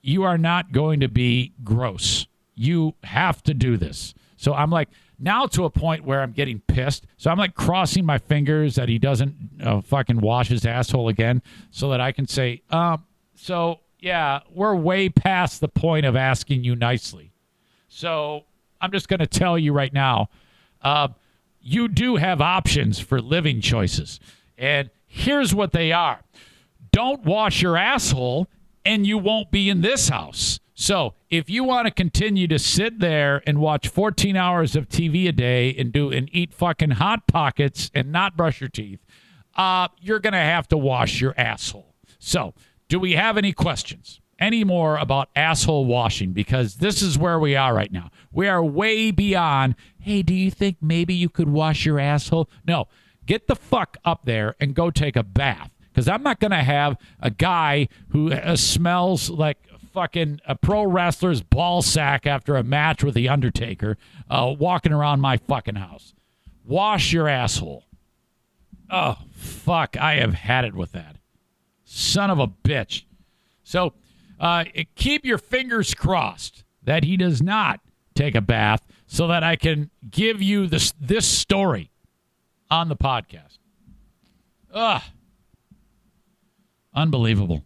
you are not going to be gross. You have to do this. So I'm like, now to a point where I'm getting pissed. So I'm like crossing my fingers that he doesn't uh, fucking wash his asshole again so that I can say, um, so yeah, we're way past the point of asking you nicely. So I'm just going to tell you right now uh, you do have options for living choices. And here's what they are don't wash your asshole and you won't be in this house. So if you want to continue to sit there and watch 14 hours of TV a day and do and eat fucking hot pockets and not brush your teeth, uh, you're gonna have to wash your asshole. So, do we have any questions? Any more about asshole washing? Because this is where we are right now. We are way beyond. Hey, do you think maybe you could wash your asshole? No, get the fuck up there and go take a bath. Because I'm not gonna have a guy who uh, smells like fucking a pro wrestler's ball sack after a match with the Undertaker uh, walking around my fucking house. Wash your asshole. Oh, fuck. I have had it with that. Son of a bitch. So uh, keep your fingers crossed that he does not take a bath so that I can give you this, this story on the podcast. Ugh. Unbelievable.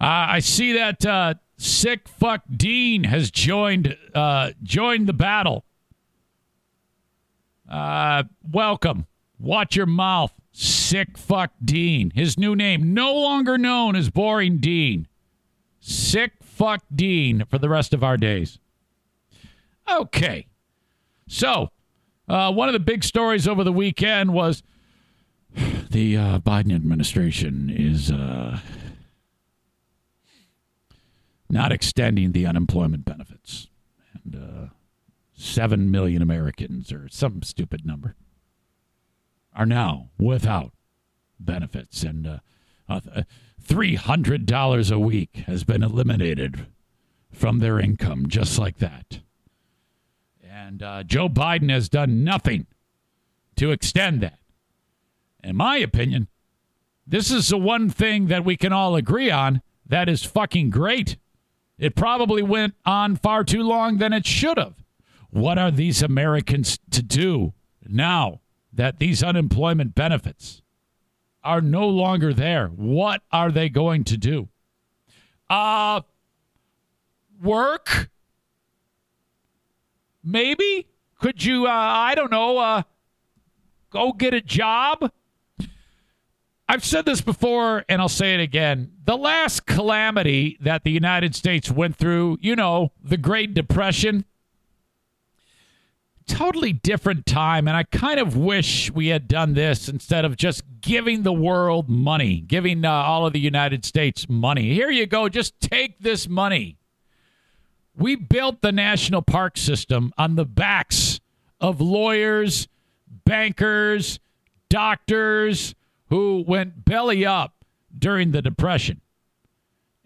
Uh, I see that uh, sick fuck Dean has joined uh, joined the battle. Uh, welcome. Watch your mouth, sick fuck Dean. His new name, no longer known as Boring Dean. Sick fuck Dean for the rest of our days. Okay, so uh, one of the big stories over the weekend was the uh, Biden administration is not extending the unemployment benefits. And uh, 7 million Americans, or some stupid number, are now without benefits. And uh, uh, $300 a week has been eliminated from their income, just like that. And uh, Joe Biden has done nothing to extend that. In my opinion, this is the one thing that we can all agree on that is fucking great. It probably went on far too long than it should have. What are these Americans to do now that these unemployment benefits are no longer there? What are they going to do? Uh work? Maybe? Could you uh I don't know, uh go get a job? I've said this before and I'll say it again. The last calamity that the United States went through, you know, the Great Depression, totally different time. And I kind of wish we had done this instead of just giving the world money, giving uh, all of the United States money. Here you go. Just take this money. We built the national park system on the backs of lawyers, bankers, doctors who went belly up during the Depression.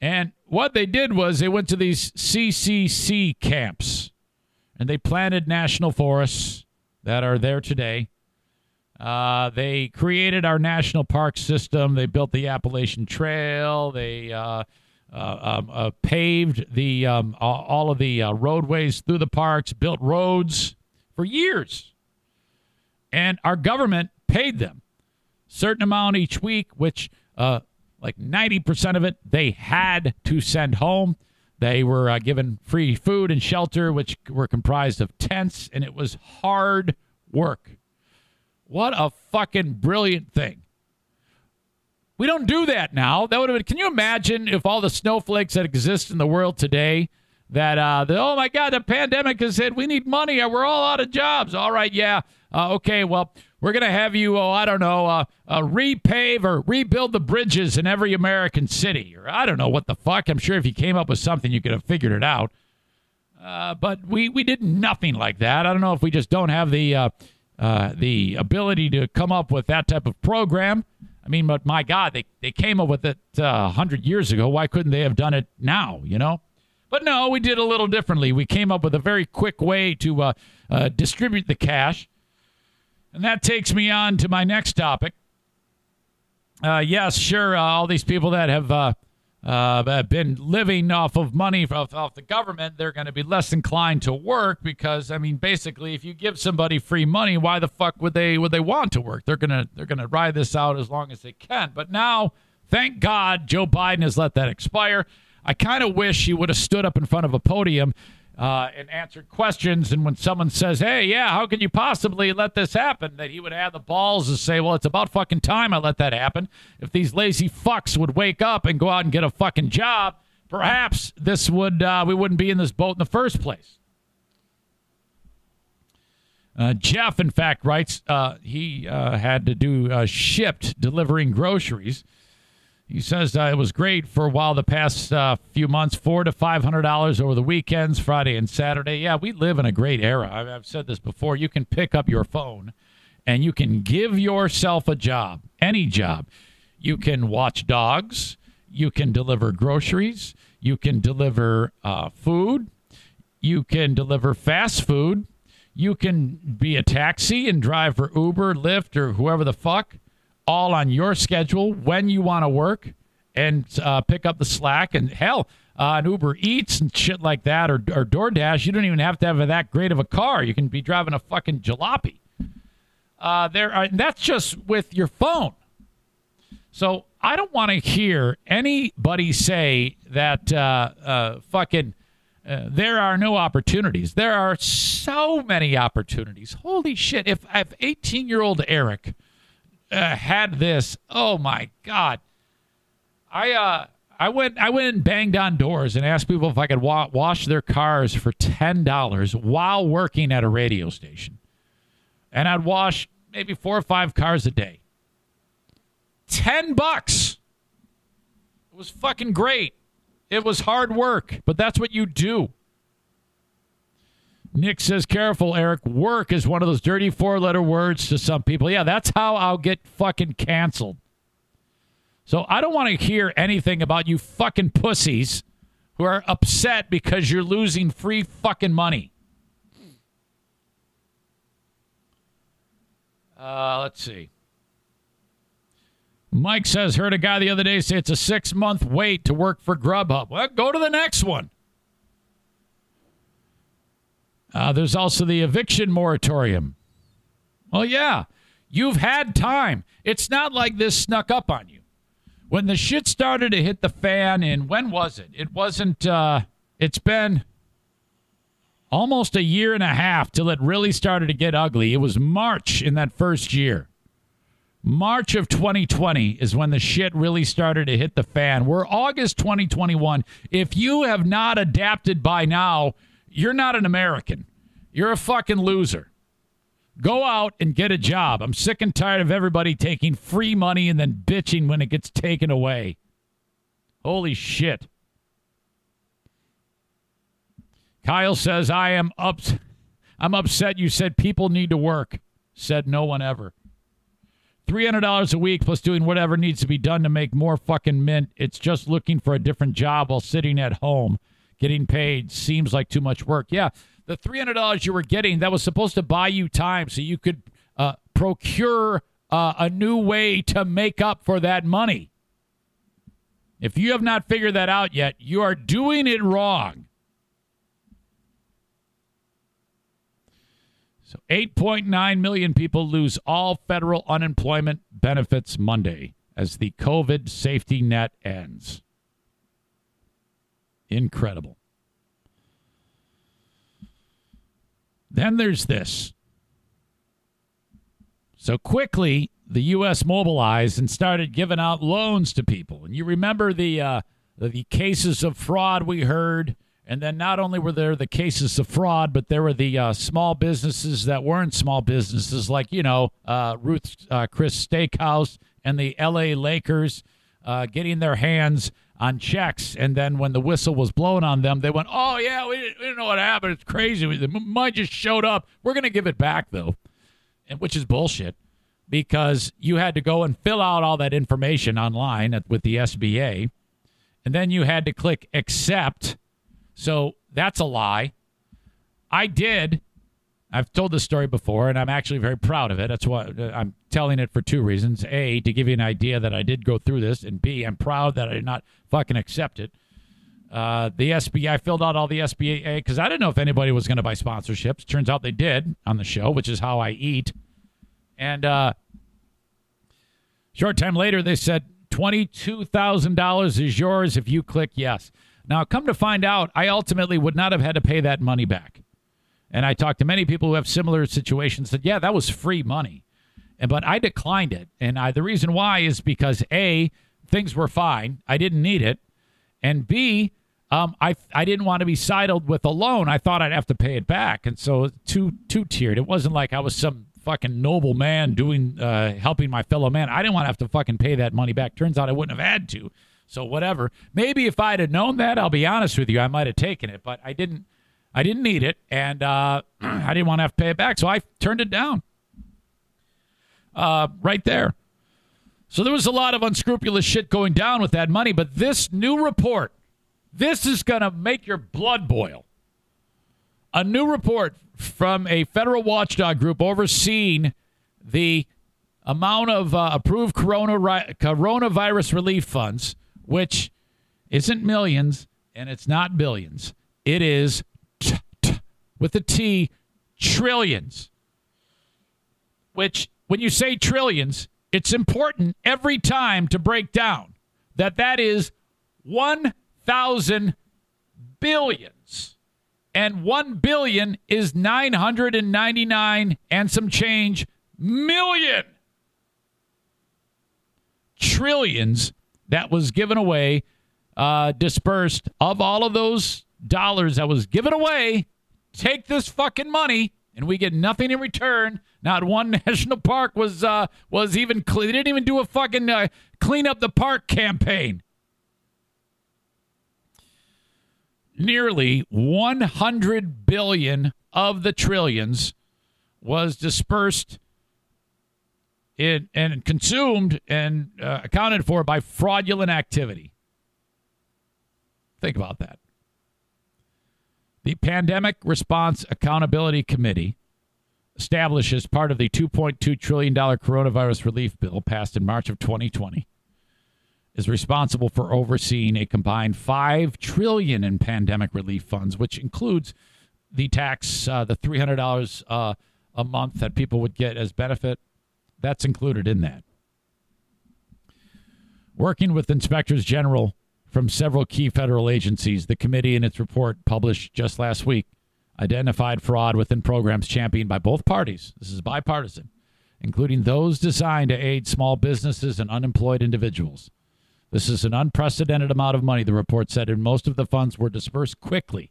And what they did was they went to these CCC camps and they planted national forests that are there today. Uh, they created our national park system. They built the Appalachian Trail. They uh, uh, um, uh paved the um, all of the uh, roadways through the parks, built roads for years, and our government paid them certain amount each week, which uh, like 90% of it they had to send home. They were uh, given free food and shelter, which were comprised of tents, and it was hard work. What a fucking brilliant thing. We don't do that now. That would have been, can you imagine if all the snowflakes that exist in the world today that, uh, the, oh my God, the pandemic has hit, we need money, we're all out of jobs. All right, yeah. Uh, okay, well, we're to have you, oh, I don't know, uh, uh, repave or rebuild the bridges in every American city. Or I don't know what the fuck. I'm sure if you came up with something, you could have figured it out. Uh, but we, we did nothing like that. I don't know if we just don't have the uh, uh, the ability to come up with that type of program. I mean, but my God, they, they came up with it uh, 100 years ago. Why couldn't they have done it now, you know? But no, we did a little differently. We came up with a very quick way to uh, uh, distribute the cash and that takes me on to my next topic. Uh, yes, sure, uh, all these people that have uh, been living off of money off, off the government, they're going to be less inclined to work because, I mean, basically, if you give somebody free money, why the fuck would they would they want to work? They're gonna they're gonna ride this out as long as they can. But now, thank God, Joe Biden has let that expire. I kind of wish he would have stood up in front of a podium uh, and answered questions. And when someone says, "Hey, yeah, how can you possibly let this happen?" that he would have the balls to say, "Well, it's about fucking time I let that happen." If these lazy fucks would wake up and go out and get a fucking job, perhaps this would uh, we wouldn't be in this boat in the first place. Uh, Jeff, in fact, writes uh, he uh, had to do uh, Shipt delivering groceries. He says uh, it was great for a while the past uh, few months, four to five hundred dollars over the weekends, Friday and Saturday. Yeah, we live in a great era. I've, I've said this before. You can pick up your phone, and you can give yourself a job, any job. You can watch dogs. You can deliver groceries. You can deliver food. You can deliver fast food you can be a taxi and drive for Uber, Lyft, or whoever the fuck, all on your schedule when you want to work and uh, pick up the slack. And hell, uh, an Uber Eats and shit like that, or, or DoorDash, you don't even have to have that great of a car. You can be driving a fucking jalopy. Uh, there, are, that's just with your phone. So I don't want to hear anybody say that uh, uh, fucking uh, there are no opportunities. There are so many opportunities. Holy shit! If if eighteen year old Eric uh, had this, oh my god! I uh I went I went and banged on doors and asked people if I could wa- wash their cars for ten dollars while working at a radio station, and I'd wash maybe four or five cars a day. Ten bucks. It was fucking great. It was hard work, but that's what you do. Nick says, careful, Eric. Work is one of those dirty four letter words to some people. Yeah, that's how I'll get fucking canceled. So I don't want to hear anything about you fucking pussies who are upset because you're losing free fucking money. Uh, let's see. Mike says, heard a guy the other day say it's a six month wait to work for Grubhub. Well, go to the next one. Uh, there's also the eviction moratorium. Well, yeah, you've had time. It's not like this snuck up on you. When the shit started to hit the fan, in when was it? It wasn't, uh, it's been almost a year and a half till it really started to get ugly. It was March in that first year. March of 2020 is when the shit really started to hit the fan. We're August 2021. If you have not adapted by now, you're not an American. You're a fucking loser. Go out and get a job. I'm sick and tired of everybody taking free money and then bitching when it gets taken away. Holy shit. Kyle says, I am up I'm upset you said people need to work. Said no one ever. $300 a week plus doing whatever needs to be done to make more fucking mint. It's just looking for a different job while sitting at home. Getting paid seems like too much work. Yeah, the $300 you were getting, that was supposed to buy you time so you could uh, procure uh, a new way to make up for that money. If you have not figured that out yet, you are doing it wrong. So 8.9 million people lose all federal unemployment benefits Monday as the COVID safety net ends. Incredible. Then there's this. So quickly, the U.S. mobilized and started giving out loans to people. And you remember the uh, the cases of fraud we heard and then not only were there the cases of fraud, but there were the uh, small businesses that weren't small businesses, like, you know, uh, Ruth uh, Chris Steakhouse and the LA Lakers uh, getting their hands on checks. And then when the whistle was blown on them, they went, oh, yeah, we didn't, we didn't know what happened. It's crazy. The money just showed up. We're going to give it back, though, and, which is bullshit because you had to go and fill out all that information online at, with the SBA. And then you had to click accept so that's a lie. I did. I've told this story before, and I'm actually very proud of it. That's why uh, I'm telling it for two reasons. A, to give you an idea that I did go through this, and B, I'm proud that I did not fucking accept it. Uh, the SBA, I filled out all the SBA because I didn't know if anybody was going to buy sponsorships. Turns out they did on the show, which is how I eat. And uh, short time later, they said $22,000 is yours if you click yes. Now, come to find out, I ultimately would not have had to pay that money back. And I talked to many people who have similar situations that, yeah, that was free money. And, but I declined it. And I, the reason why is because A, things were fine. I didn't need it. And B, um, I I didn't want to be sidled with a loan. I thought I'd have to pay it back, and so two two tiered. It wasn't like I was some fucking noble man doing uh, helping my fellow man. I didn't want to have to fucking pay that money back. Turns out I wouldn't have had to. So whatever. Maybe if I'd have known that, I'll be honest with you, I might have taken it, but I didn't. I didn't need it, and uh, I didn't want to have to pay it back, so I turned it down. Uh, right there. So there was a lot of unscrupulous shit going down with that money, but this new report, this is going to make your blood boil. A new report from a federal watchdog group overseeing the amount of uh, approved corona, coronavirus relief funds, which isn't millions and it's not billions. It is with a T, trillions. Which, when you say trillions, it's important every time to break down that that is 1,000 billions. And 1 billion is 999 and some change million trillions that was given away, uh, dispersed of all of those dollars that was given away. Take this fucking money and we get nothing in return. Not one national park was uh, was even clean. They didn't even do a fucking uh, clean up the park campaign. Nearly 100 billion of the trillions was dispersed in, and consumed and uh, accounted for by fraudulent activity. Think about that. The Pandemic Response Accountability Committee, established as part of the $2.2 trillion coronavirus relief bill passed in March of 2020, is responsible for overseeing a combined 5 trillion in pandemic relief funds, which includes the tax, uh, the $300 uh, a month that people would get as benefit. That's included in that. Working with inspectors general from several key federal agencies. The committee, in its report published just last week, identified fraud within programs championed by both parties. This is bipartisan, including those designed to aid small businesses and unemployed individuals. This is an unprecedented amount of money, the report said, and most of the funds were dispersed quickly.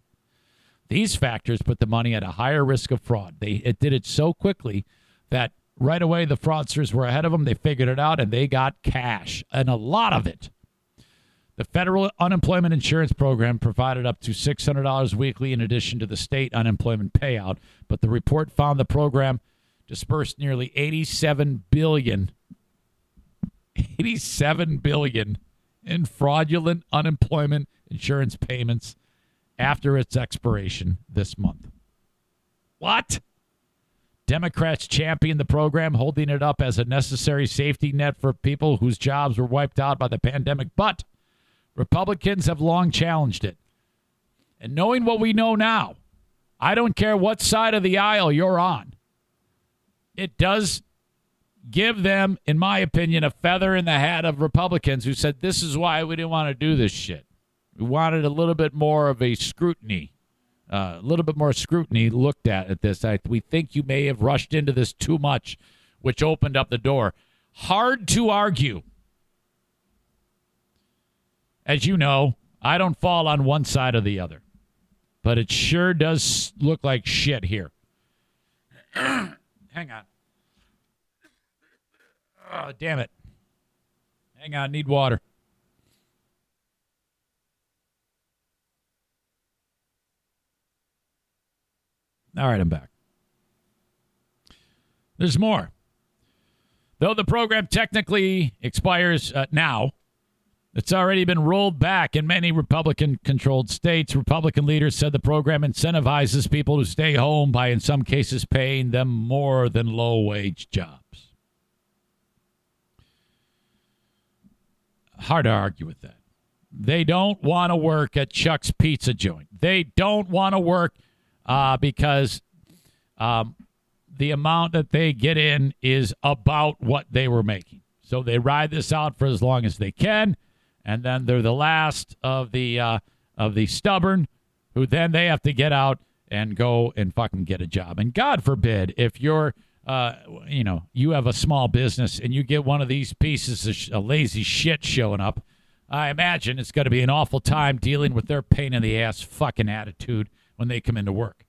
These factors put the money at a higher risk of fraud. They it did it so quickly that right away the fraudsters were ahead of them. They figured it out and they got cash, and a lot of it. The federal unemployment insurance program provided up to $600 weekly in addition to the state unemployment payout, but the report found the program dispersed nearly 87 billion 87 billion in fraudulent unemployment insurance payments after its expiration this month. What? Democrats championed the program, holding it up as a necessary safety net for people whose jobs were wiped out by the pandemic, but Republicans have long challenged it. And knowing what we know now, I don't care what side of the aisle you're on, it does give them, in my opinion, a feather in the hat of Republicans who said, This is why we didn't want to do this shit. We wanted a little bit more of a scrutiny, uh, a little bit more scrutiny looked at at this. I, we think you may have rushed into this too much, which opened up the door. Hard to argue as you know, I don't fall on one side or the other. But it sure does look like shit here. Hang on. Oh, damn it. Hang on, need water. All right, I'm back. There's more. Though the program technically expires uh, now, it's already been rolled back in many Republican controlled states. Republican leaders said the program incentivizes people to stay home by, in some cases, paying them more than low wage jobs. Hard to argue with that. They don't want to work at Chuck's Pizza Joint. They don't want to work uh, because um, the amount that they get in is about what they were making. So they ride this out for as long as they can and then they're the last of the uh, of the stubborn who then they have to get out and go and fucking get a job. And God forbid if you're, uh, you know, you have a small business and you get one of these pieces of sh- a lazy shit showing up. I imagine it's going to be an awful time dealing with their pain in the ass fucking attitude when they come into work.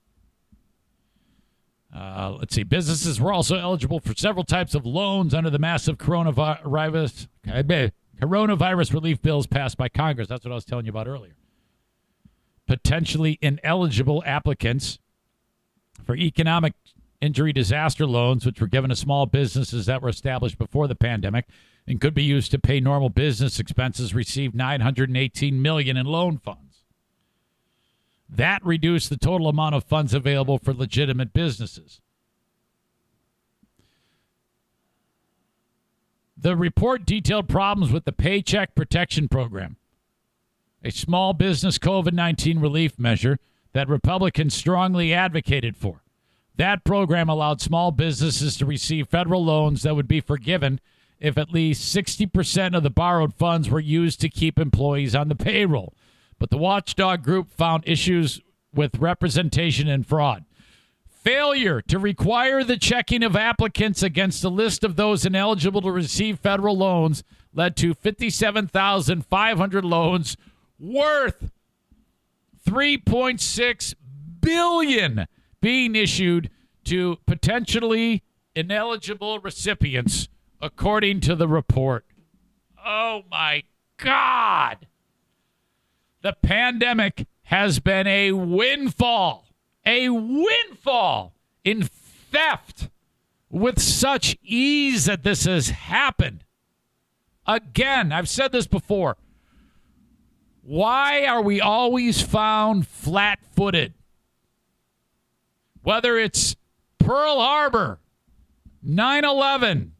Uh, let's see. Businesses were also eligible for several types of loans under the massive coronavirus coronavirus relief bills passed by Congress. That's what I was telling you about earlier. Potentially ineligible applicants for economic injury disaster loans, which were given to small businesses that were established before the pandemic and could be used to pay normal business expenses, received 918 million in loan funds. That reduced the total amount of funds available for legitimate businesses. The report detailed problems with the Paycheck Protection Program, a small business COVID 19 relief measure that Republicans strongly advocated for. That program allowed small businesses to receive federal loans that would be forgiven if at least 60% of the borrowed funds were used to keep employees on the payroll. But the watchdog group found issues with representation and fraud. Failure to require the checking of applicants against a list of those ineligible to receive federal loans led to 57,500 loans worth 3.6 billion being issued to potentially ineligible recipients according to the report. Oh my god. The pandemic has been a windfall, a windfall in theft with such ease that this has happened. Again, I've said this before. Why are we always found flat footed? Whether it's Pearl Harbor, 9 11,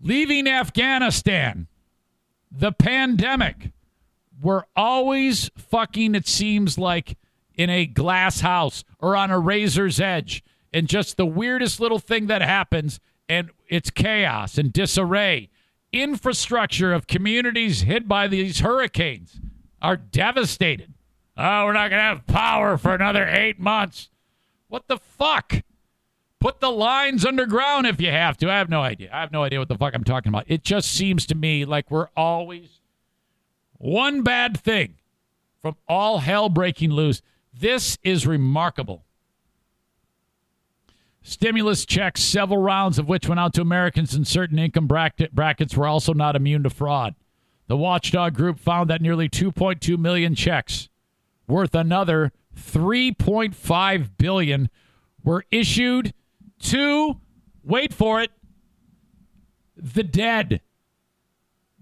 leaving Afghanistan, the pandemic, we're always fucking, it seems like, in a glass house or on a razor's edge. And just the weirdest little thing that happens, and it's chaos and disarray. Infrastructure of communities hit by these hurricanes are devastated. Oh, we're not going to have power for another eight months. What the fuck? Put the lines underground if you have to. I have no idea. I have no idea what the fuck I'm talking about. It just seems to me like we're always one bad thing from all hell breaking loose. This is remarkable. Stimulus checks, several rounds of which went out to Americans in certain income bracket, brackets, were also not immune to fraud. The watchdog group found that nearly 2.2 million checks, worth another 3.5 billion, were issued to wait for it, the dead.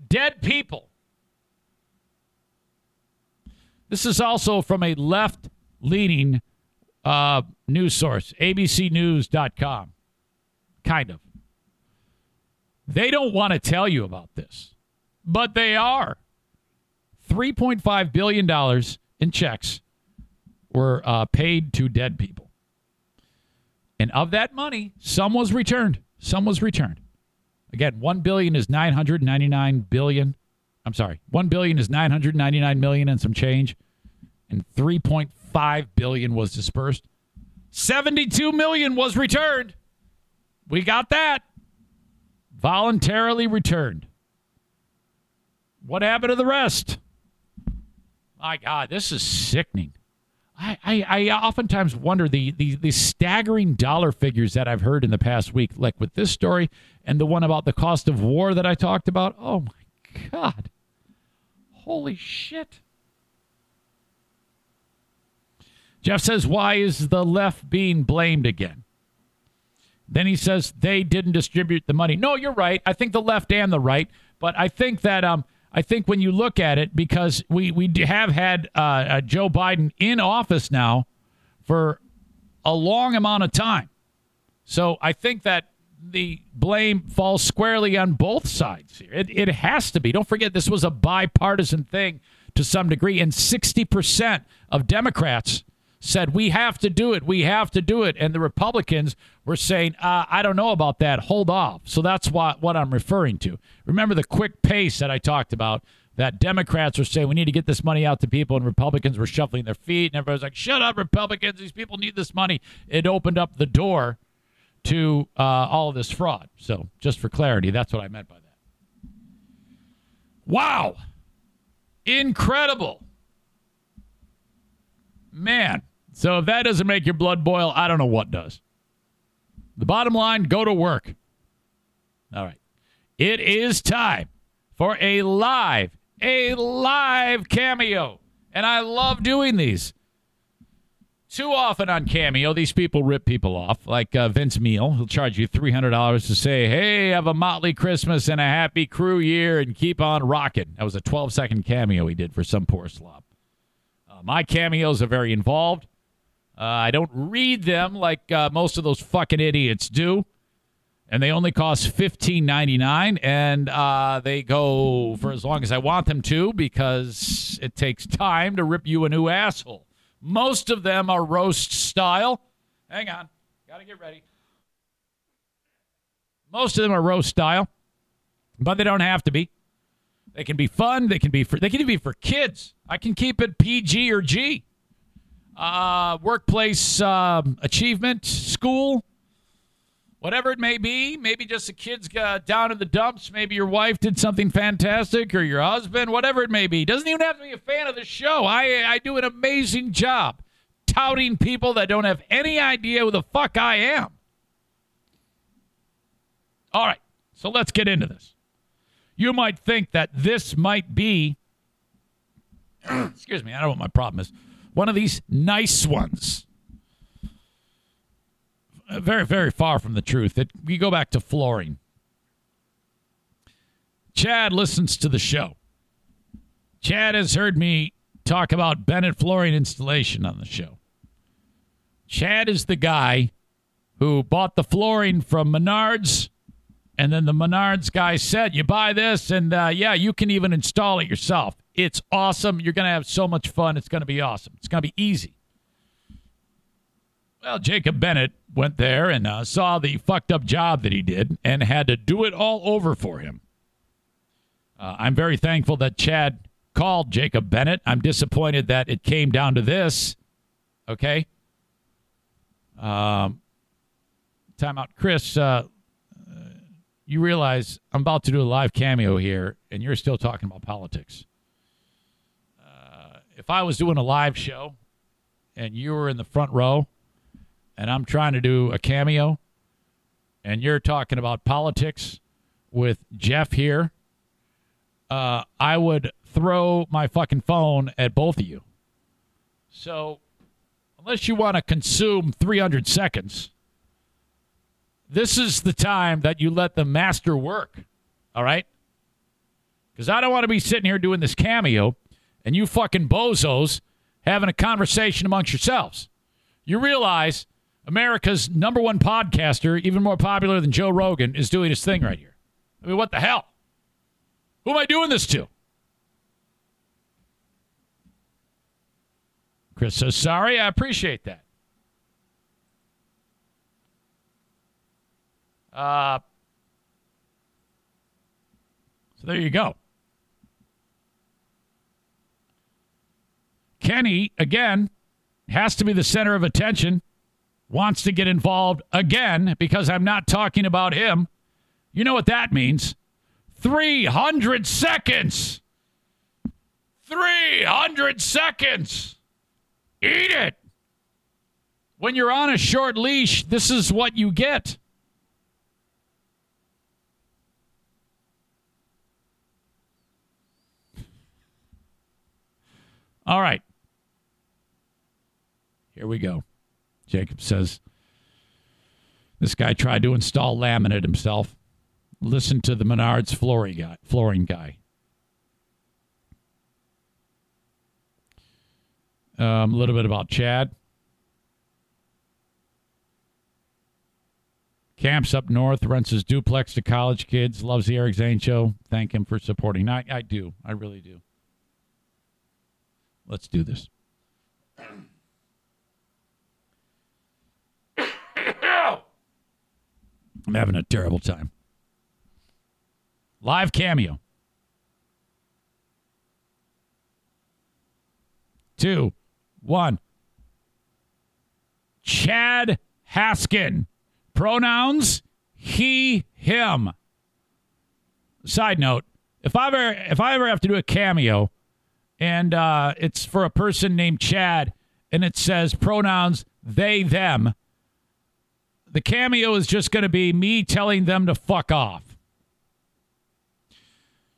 Dead people. This is also from a left leaning uh, news source, abcnews.com. Kind of. They don't want to tell you about this, but they are. $3.5 billion in checks were uh, paid to dead people. And of that money, some was returned. Some was returned. Again, 1 billion is 999 billion I'm sorry, one billion is 999 million and some change, and 3.5 billion was dispersed. 72 million was returned. We got that voluntarily returned. What happened to the rest? My God, this is sickening. I, I, I oftentimes wonder the, the, the staggering dollar figures that I've heard in the past week, like with this story and the one about the cost of war that I talked about. Oh my God. Holy shit. Jeff says, Why is the left being blamed again? Then he says they didn't distribute the money. No, you're right. I think the left and the right, but I think that um, I think when you look at it, because we we have had uh, uh, Joe Biden in office now for a long amount of time, so I think that the blame falls squarely on both sides here. It, it has to be. Don't forget, this was a bipartisan thing to some degree, and 60% of Democrats said, We have to do it. We have to do it. And the Republicans were saying, uh, I don't know about that. Hold off. So that's what, what I'm referring to. Remember the quick pace that I talked about that Democrats were saying we need to get this money out to people, and Republicans were shuffling their feet, and everybody was like, "Shut up, Republicans! These people need this money." It opened up the door to uh, all of this fraud. So, just for clarity, that's what I meant by that. Wow, incredible, man. So if that doesn't make your blood boil, I don't know what does. The bottom line: go to work. All right, it is time for a live a live cameo. And I love doing these. Too often on Cameo, these people rip people off, like uh, Vince Neil. He'll charge you $300 to say, hey, have a motley Christmas and a happy crew year and keep on rocking. That was a 12 second cameo he did for some poor slob. Uh, my cameos are very involved. Uh, I don't read them like uh, most of those fucking idiots do and they only cost fifteen ninety nine, and uh, they go for as long as I want them to because it takes time to rip you a new asshole. Most of them are roast style. Hang on, gotta get ready. Most of them are roast style, but they don't have to be. They can be fun. They can be for they can be for kids. I can keep it PG or G. Uh, workplace uh, achievement, school, whatever it may be. Maybe just the kids got down in the dumps. Maybe your wife did something fantastic, or your husband, whatever it may be. Doesn't even have to be a fan of the show. I I do an amazing job touting people that don't have any idea who the fuck I am. All right, so let's get into this. You might think that this might be, excuse me, I don't know what my problem is, one of these nice ones very, very far from the truth. It, we go back to flooring. Chad listens to the show. Chad has heard me talk about Bennett flooring installation on the show. Chad is the guy who bought the flooring from Menards, and then the Menards guy said, "You buy this, and uh, yeah, you can even install it yourself. It's awesome. You're going to have so much fun. It's going to be awesome. It's going to be easy." Well, Jacob Bennett went there and uh, saw the fucked up job that he did and had to do it all over for him. Uh, I'm very thankful that Chad called Jacob Bennett. I'm disappointed that it came down to this. Okay. Um, time out. Chris, uh, you realize I'm about to do a live cameo here, and you're still talking about politics. If I was doing a live show and you were in the front row, and I'm trying to do a cameo, and you're talking about politics with Jeff here, uh, I would throw my fucking phone at both of you. So, unless you want to consume 300 seconds, this is the time that you let the master work. All right? Because I don't want to be sitting here doing this cameo and you fucking bozos having a conversation amongst yourselves. You realize America's number one podcaster, even more popular than Joe Rogan, is doing his thing right here. I mean, what the hell? Who am I doing this to? Chris says, sorry, I appreciate that. Uh, so there you go. Kenny, again, has to be the center of attention wants to get involved again because I'm not talking about him. You know what that means? 300 seconds. 300 seconds. Eat it. When you're on a short leash, this is what you get. All right. Here we go. Jacob says this guy tried to install laminate himself. Listen to the Menards flooring guy. Flooring guy. Um, a little bit about Chad. Camps up north, rents his duplex to college kids, loves the Eric Zane show. Thank him for supporting. I, I do. I really do. Let's do this. I'm having a terrible time. Live cameo. two, one. Chad Haskin. Pronouns he, him. Side note: If I ever if I ever have to do a cameo, and uh, it's for a person named Chad, and it says pronouns they them, the cameo is just going to be me telling them to fuck off.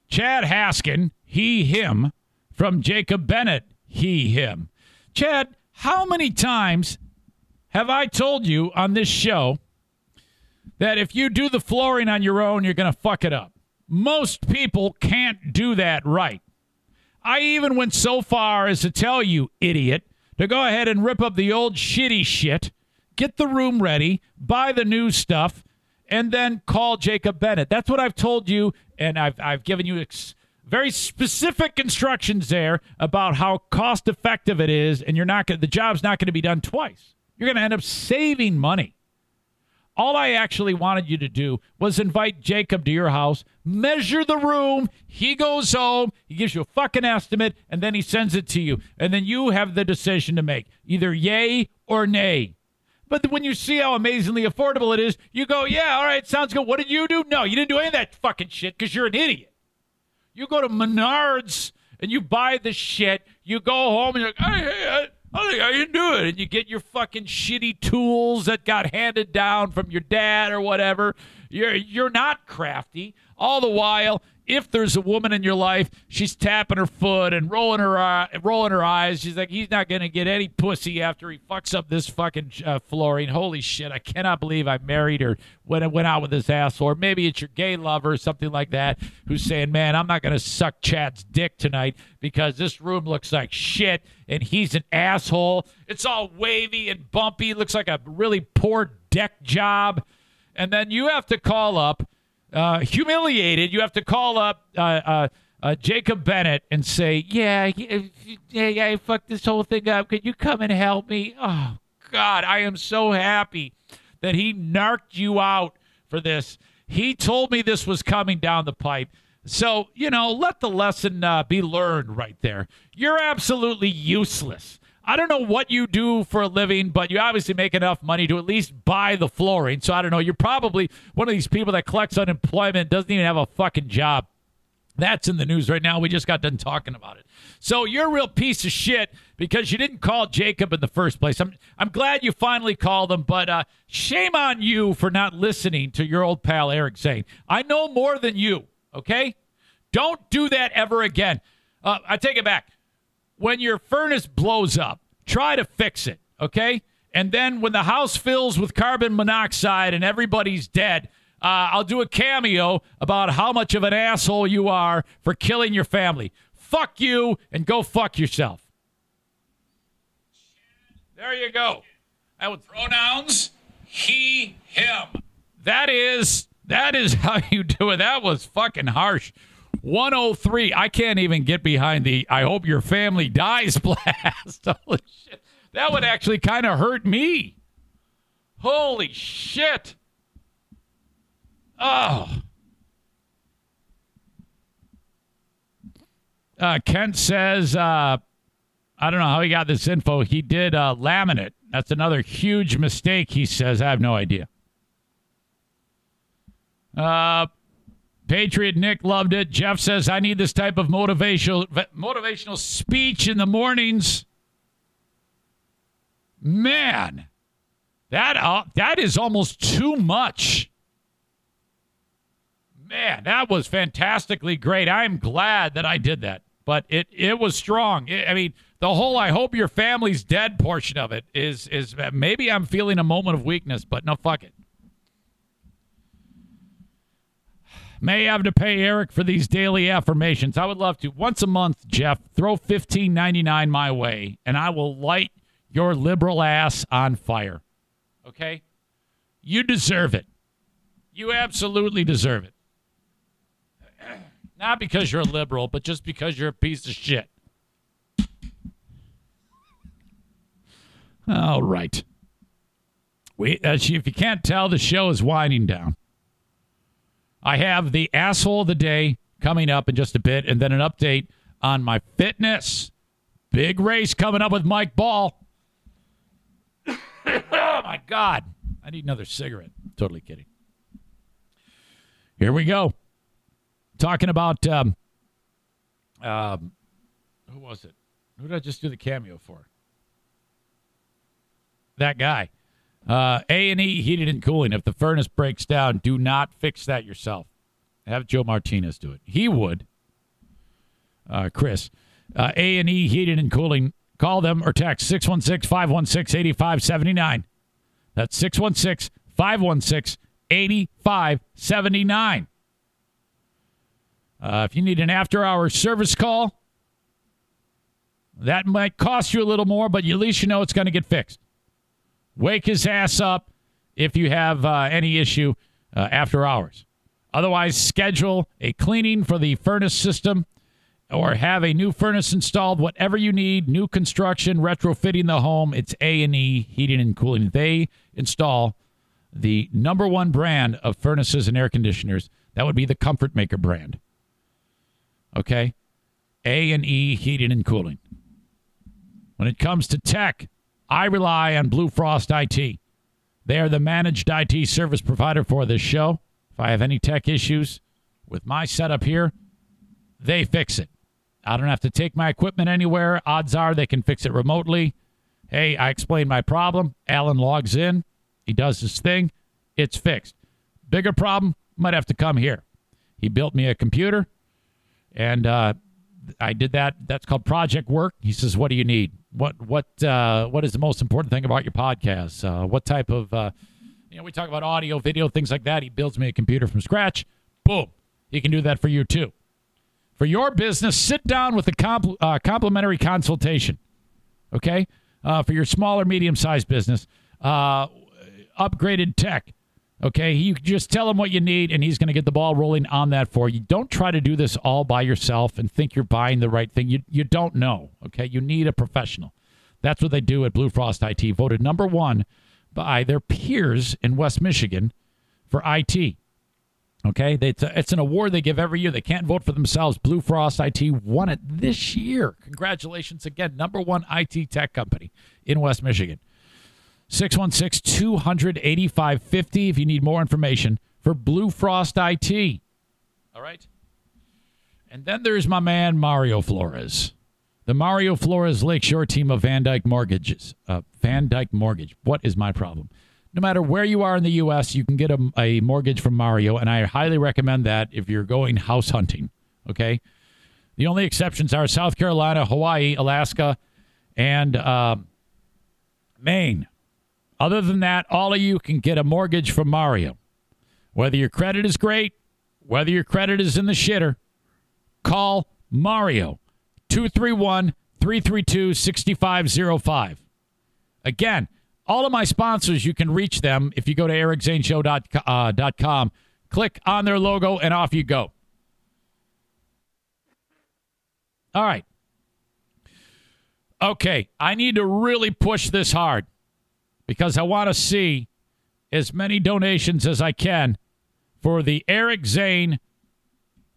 Chad Haskin, he him, from Jacob Bennett, he him. Chad, how many times have I told you on this show that if you do the flooring on your own, you're going to fuck it up? Most people can't do that right. I even went so far as to tell you, idiot, to go ahead and rip up the old shitty shit, get the room ready, buy the new stuff, and then call Jacob Bennett. That's what I've told you, and I've, I've given you ex- very specific instructions there about how cost effective it is, and you're not gonna, the job's not going to be done twice. You're going to end up saving money. All I actually wanted you to do was invite Jacob to your house, measure the room. He goes home, he gives you a fucking estimate, and then he sends it to you. And then you have the decision to make either yay or nay. But when you see how amazingly affordable it is, you go, yeah, all right, sounds good. What did you do? No, you didn't do any of that fucking shit because you're an idiot. You go to Menards and you buy the shit. You go home and you're like, hey, hey, I think I can do it. And you get your fucking shitty tools that got handed down from your dad or whatever. You're you're not crafty. All the while, if there's a woman in your life, she's tapping her foot and rolling her eye, rolling her eyes. She's like, he's not gonna get any pussy after he fucks up this fucking uh, flooring. Holy shit! I cannot believe I married her when I went out with this asshole. Or maybe it's your gay lover or something like that who's saying, "Man, I'm not gonna suck Chad's dick tonight because this room looks like shit and he's an asshole. It's all wavy and bumpy. Looks like a really poor deck job." And then you have to call up uh, humiliated, you have to call up uh, uh, uh Jacob Bennett and say, "Yeah, yeah, yeah, I fucked this whole thing up. Could you come and help me?" Oh God, I am so happy that he narked you out for this. He told me this was coming down the pipe. So, you know, let the lesson uh, be learned right there. You're absolutely useless. I don't know what you do for a living, but you obviously make enough money to at least buy the flooring. So I don't know. You're probably one of these people that collects unemployment, doesn't even have a fucking job. That's in the news right now. We just got done talking about it. So you're a real piece of shit because you didn't call Jacob in the first place. I'm I'm glad you finally called him, but uh, shame on you for not listening to your old pal Eric Zane. I know more than you. Okay, don't do that ever again. Uh, I take it back when your furnace blows up, try to fix it, okay? And then when the house fills with carbon monoxide and everybody's dead, uh, I'll do a cameo about how much of an asshole you are for killing your family. Fuck you and go fuck yourself. There you go. That was pronouns he, him. That is that is how you do it. That was fucking harsh. 103. I can't even get behind the I hope your family dies blast. Holy shit. That would actually kind of hurt me. Holy shit. Oh. Uh, Kent says, uh, I don't know how he got this info. He did uh, laminate. That's another huge mistake, he says. I have no idea. Uh, Patriot Nick loved it. Jeff says, I need this type of motivational motivational speech in the mornings. Man, that uh, that is almost too much. Man, that was fantastically great. I'm glad that I did that. But it it was strong. It, I mean, the whole "I hope your family's dead" portion of it is is maybe I'm feeling a moment of weakness, but no, fuck it. May have to pay Eric for these daily affirmations. I would love to. Once a month, Jeff, throw fifteen ninety nine my way, and I will light your liberal ass on fire. Okay? You deserve it. You absolutely deserve it. Not because you're a liberal, but just because you're a piece of shit. All right. We, uh, if you can't tell, the show is winding down. I have the asshole of the day coming up in just a bit, and then an update on my fitness Big race coming up with Mike Ball. oh my God. I need another cigarette. Totally kidding. Here we go. Talking about um, um, who was it? Who did I just do the cameo for? That guy. Uh, A and E heating and cooling. If the furnace breaks down, do not fix that yourself. Have Joe Martinez do it. He would. Uh, Chris. Uh, A and E heating and cooling. Call them or text 616-516-8579. That's 616 516 8579. Uh, if you need an after-hour service call, that might cost you a little more, but at least you know it's going to get fixed. Wake his ass up if you have uh, any issue uh, after hours. Otherwise, schedule a cleaning for the furnace system or have a new furnace installed. Whatever you need new construction retrofitting the home it's a&e heating and cooling. They install the number one brand of furnaces and air conditioners. That would be the Comfortmaker brand. Okay? A&e heating and cooling. When it comes to tech i rely on blue frost it they are the managed it service provider for this show if i have any tech issues with my setup here they fix it I don't have to take my equipment anywhere. Odds are they can fix it remotely. Hey, I explained my problem. Alan logs in. He does his thing. It's fixed. Bigger problem, might have to come here. He built me a computer, and uh, I did that. That's called project work. He says, "What do you need? What what uh, what is the most important thing about your podcast? Uh, what type of uh, you know we talk about audio, video, things like that. He builds me a computer from scratch. Boom. He can do that for you too. For your business, sit down with a compl- uh, complimentary consultation. Okay? Uh, for your small or medium sized business, uh, upgraded tech. Okay? You just tell him what you need, and he's going to get the ball rolling on that for you. Don't try to do this all by yourself and think you're buying the right thing. You, you don't know. Okay? You need a professional. That's what they do at Blue Frost IT, voted number one by their peers in West Michigan for IT. Okay, a, it's an award they give every year. They can't vote for themselves. Blue Frost IT won it this year. Congratulations again, number one IT tech company in West Michigan. 616 285 50 if you need more information for Blue Frost IT. All right. And then there's my man, Mario Flores. The Mario Flores Lakeshore team of Van Dyk Mortgages. Uh, Van Dyk Mortgage. What is my problem? no matter where you are in the U.S., you can get a, a, mortgage from Mario, and I highly recommend that if you're going house hunting. Okay, the only exceptions are South Carolina, Hawaii, Alaska, and uh, Maine. Other than that, all of you can get a mortgage from Mario. Whether your credit is great, whether your credit is in the shitter, call Mario 231 332 6505. Again, all of my sponsors, you can reach them if you go to ericzaneshow.com. Uh, click on their logo, and off you go. All right. Okay, I need to really push this hard because I want to see as many donations as I can for the Eric Zane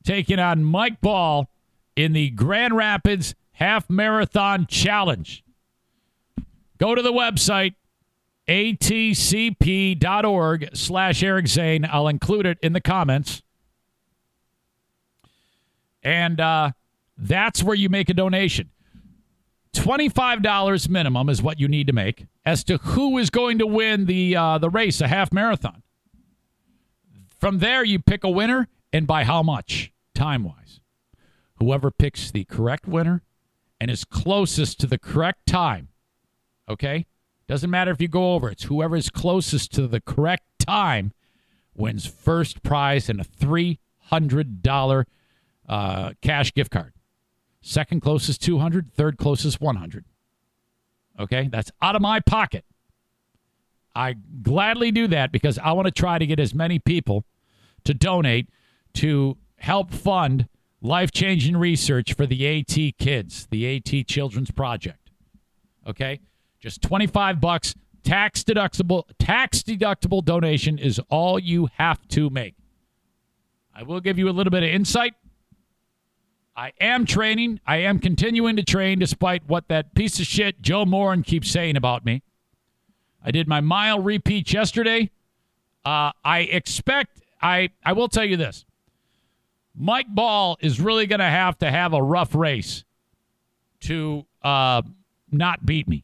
taking on Mike Ball in the Grand Rapids Half Marathon Challenge. Go to the website, atcp.org slash Eric Zane. I'll include it in the comments. And uh, that's where you make a donation. $25 minimum is what you need to make as to who is going to win the, uh, the race, a half marathon. From there, you pick a winner and by how much, time wise. Whoever picks the correct winner and is closest to the correct time, okay, doesn't matter if you go over, it's whoever is closest to the correct time wins first prize and a $300 uh, cash gift card. Second closest 200, third closest 100. Okay? That's out of my pocket. I gladly do that because I want to try to get as many people to donate to help fund life changing research for the AT kids, the AT Children's Project. Okay? Just 25 bucks, tax deductible, tax deductible donation is all you have to make. I will give you a little bit of insight. I am training. I am continuing to train despite what that piece of shit Joe Moran keeps saying about me. I did my mile repeat yesterday. Uh, I expect, I, I will tell you this Mike Ball is really going to have to have a rough race to uh, not beat me.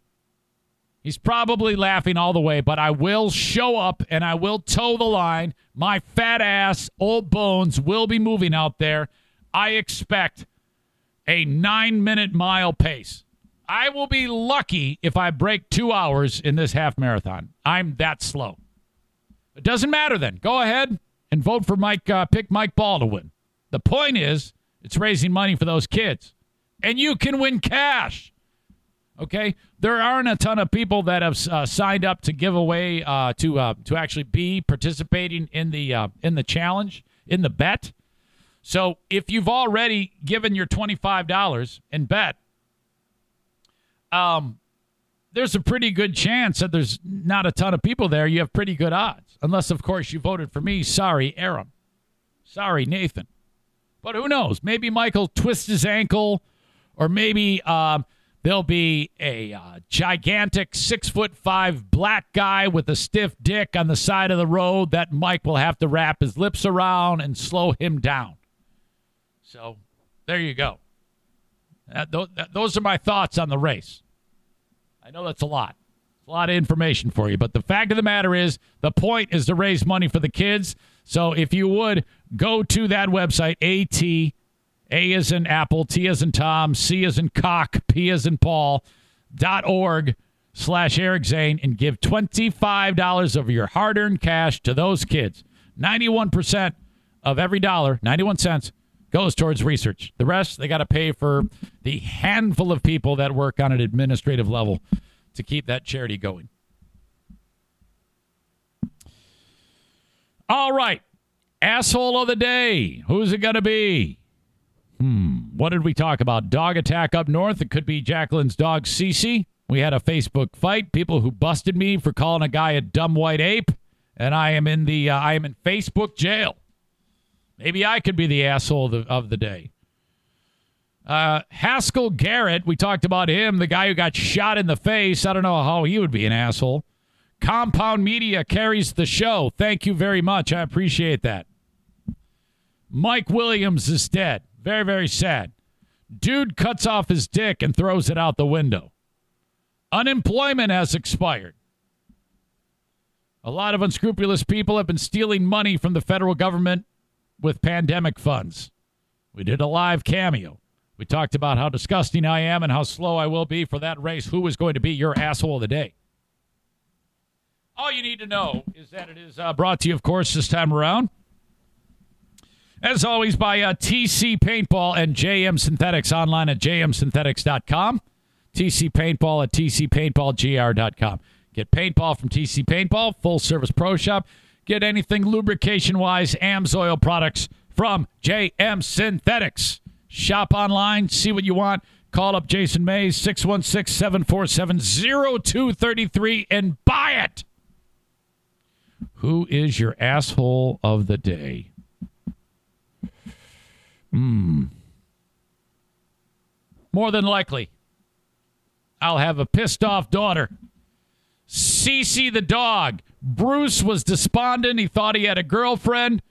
He's probably laughing all the way, but I will show up and I will toe the line. My fat ass, old bones will be moving out there. I expect a nine minute mile pace. I will be lucky if I break two hours in this half marathon. I'm that slow. It doesn't matter then. Go ahead and vote for Mike, uh, pick Mike Ball to win. The point is, it's raising money for those kids. And you can win cash. Okay? There aren't a ton of people that have uh, signed up to give away uh, to uh, to actually be participating in the uh, in the challenge, in the bet. So if you've already given your $25 and bet, um, there's a pretty good chance that there's not a ton of people there. You have pretty good odds. Unless, of course, you voted for me. Sorry, Aaron. Sorry, Nathan. But who knows? Maybe Michael twists his ankle, or maybe um, there'll be a uh, gigantic six foot five black guy with a stiff dick on the side of the road that Mike will have to wrap his lips around and slow him down. So there you go. That, that, those are my thoughts on the race. I know that's a lot. It's a lot of information for you, but the fact of the matter is, the point is to raise money for the kids. So if you would go to that website, AT, A is in Apple, T is in Tom, C is in cock, P is in Paul, dot org slash Eric Zane and give $25 of your hard earned cash to those kids. 91% of every dollar, 91 cents, goes towards research. The rest, they got to pay for the handful of people that work on an administrative level to keep that charity going. All right. Asshole of the day. Who's it going to be? Hmm. What did we talk about? Dog attack up north. It could be Jacqueline's dog, Cece. We had a Facebook fight. People who busted me for calling a guy a dumb white ape, and I am in the uh, I am in Facebook jail. Maybe I could be the asshole of the, of the day. Uh, Haskell Garrett, we talked about him, the guy who got shot in the face. I don't know how he would be an asshole. Compound Media carries the show. Thank you very much. I appreciate that. Mike Williams is dead. Very, very sad. Dude cuts off his dick and throws it out the window. Unemployment has expired. A lot of unscrupulous people have been stealing money from the federal government with pandemic funds. We did a live cameo. We talked about how disgusting I am and how slow I will be for that race. Who is going to be your asshole of the day? All you need to know is that it is uh, brought to you, of course, this time around. As always, by uh, TC Paintball and JM Synthetics online at jmsynthetics.com. TC Paintball at tcpaintballgr.com. Get paintball from TC Paintball, full service pro shop. Get anything lubrication wise, AMSOIL products from JM Synthetics. Shop online, see what you want. Call up Jason Mays, 616 747 0233, and buy it. Who is your asshole of the day? Hmm. More than likely, I'll have a pissed off daughter. Cece the dog. Bruce was despondent. He thought he had a girlfriend.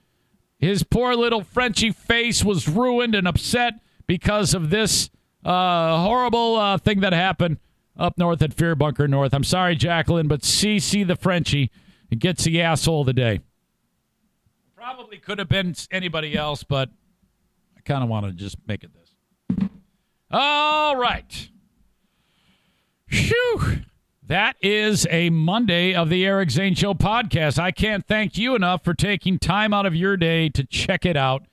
His poor little Frenchy face was ruined and upset because of this uh, horrible uh, thing that happened up north at Fear Bunker North. I'm sorry, Jacqueline, but Cece the Frenchy gets the asshole of the day. Probably could have been anybody else, but I kind of want to just make it this. All right. Phew. That is a Monday of the Eric Zane Show podcast. I can't thank you enough for taking time out of your day to check it out.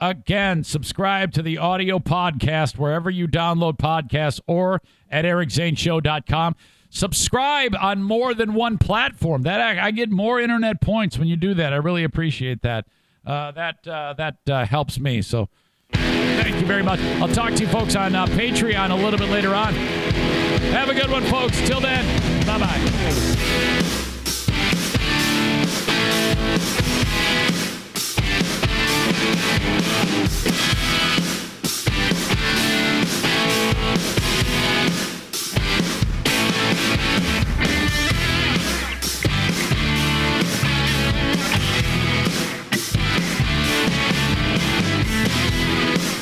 Again, subscribe to the audio podcast wherever you download podcasts or at ericzaneshow.com. Subscribe on more than one platform. That I, I get more internet points when you do that. I really appreciate that. Uh, that uh, that uh, helps me. So thank you very much. I'll talk to you folks on uh, Patreon a little bit later on. Have a good one, folks. Till then, bye bye. We'll.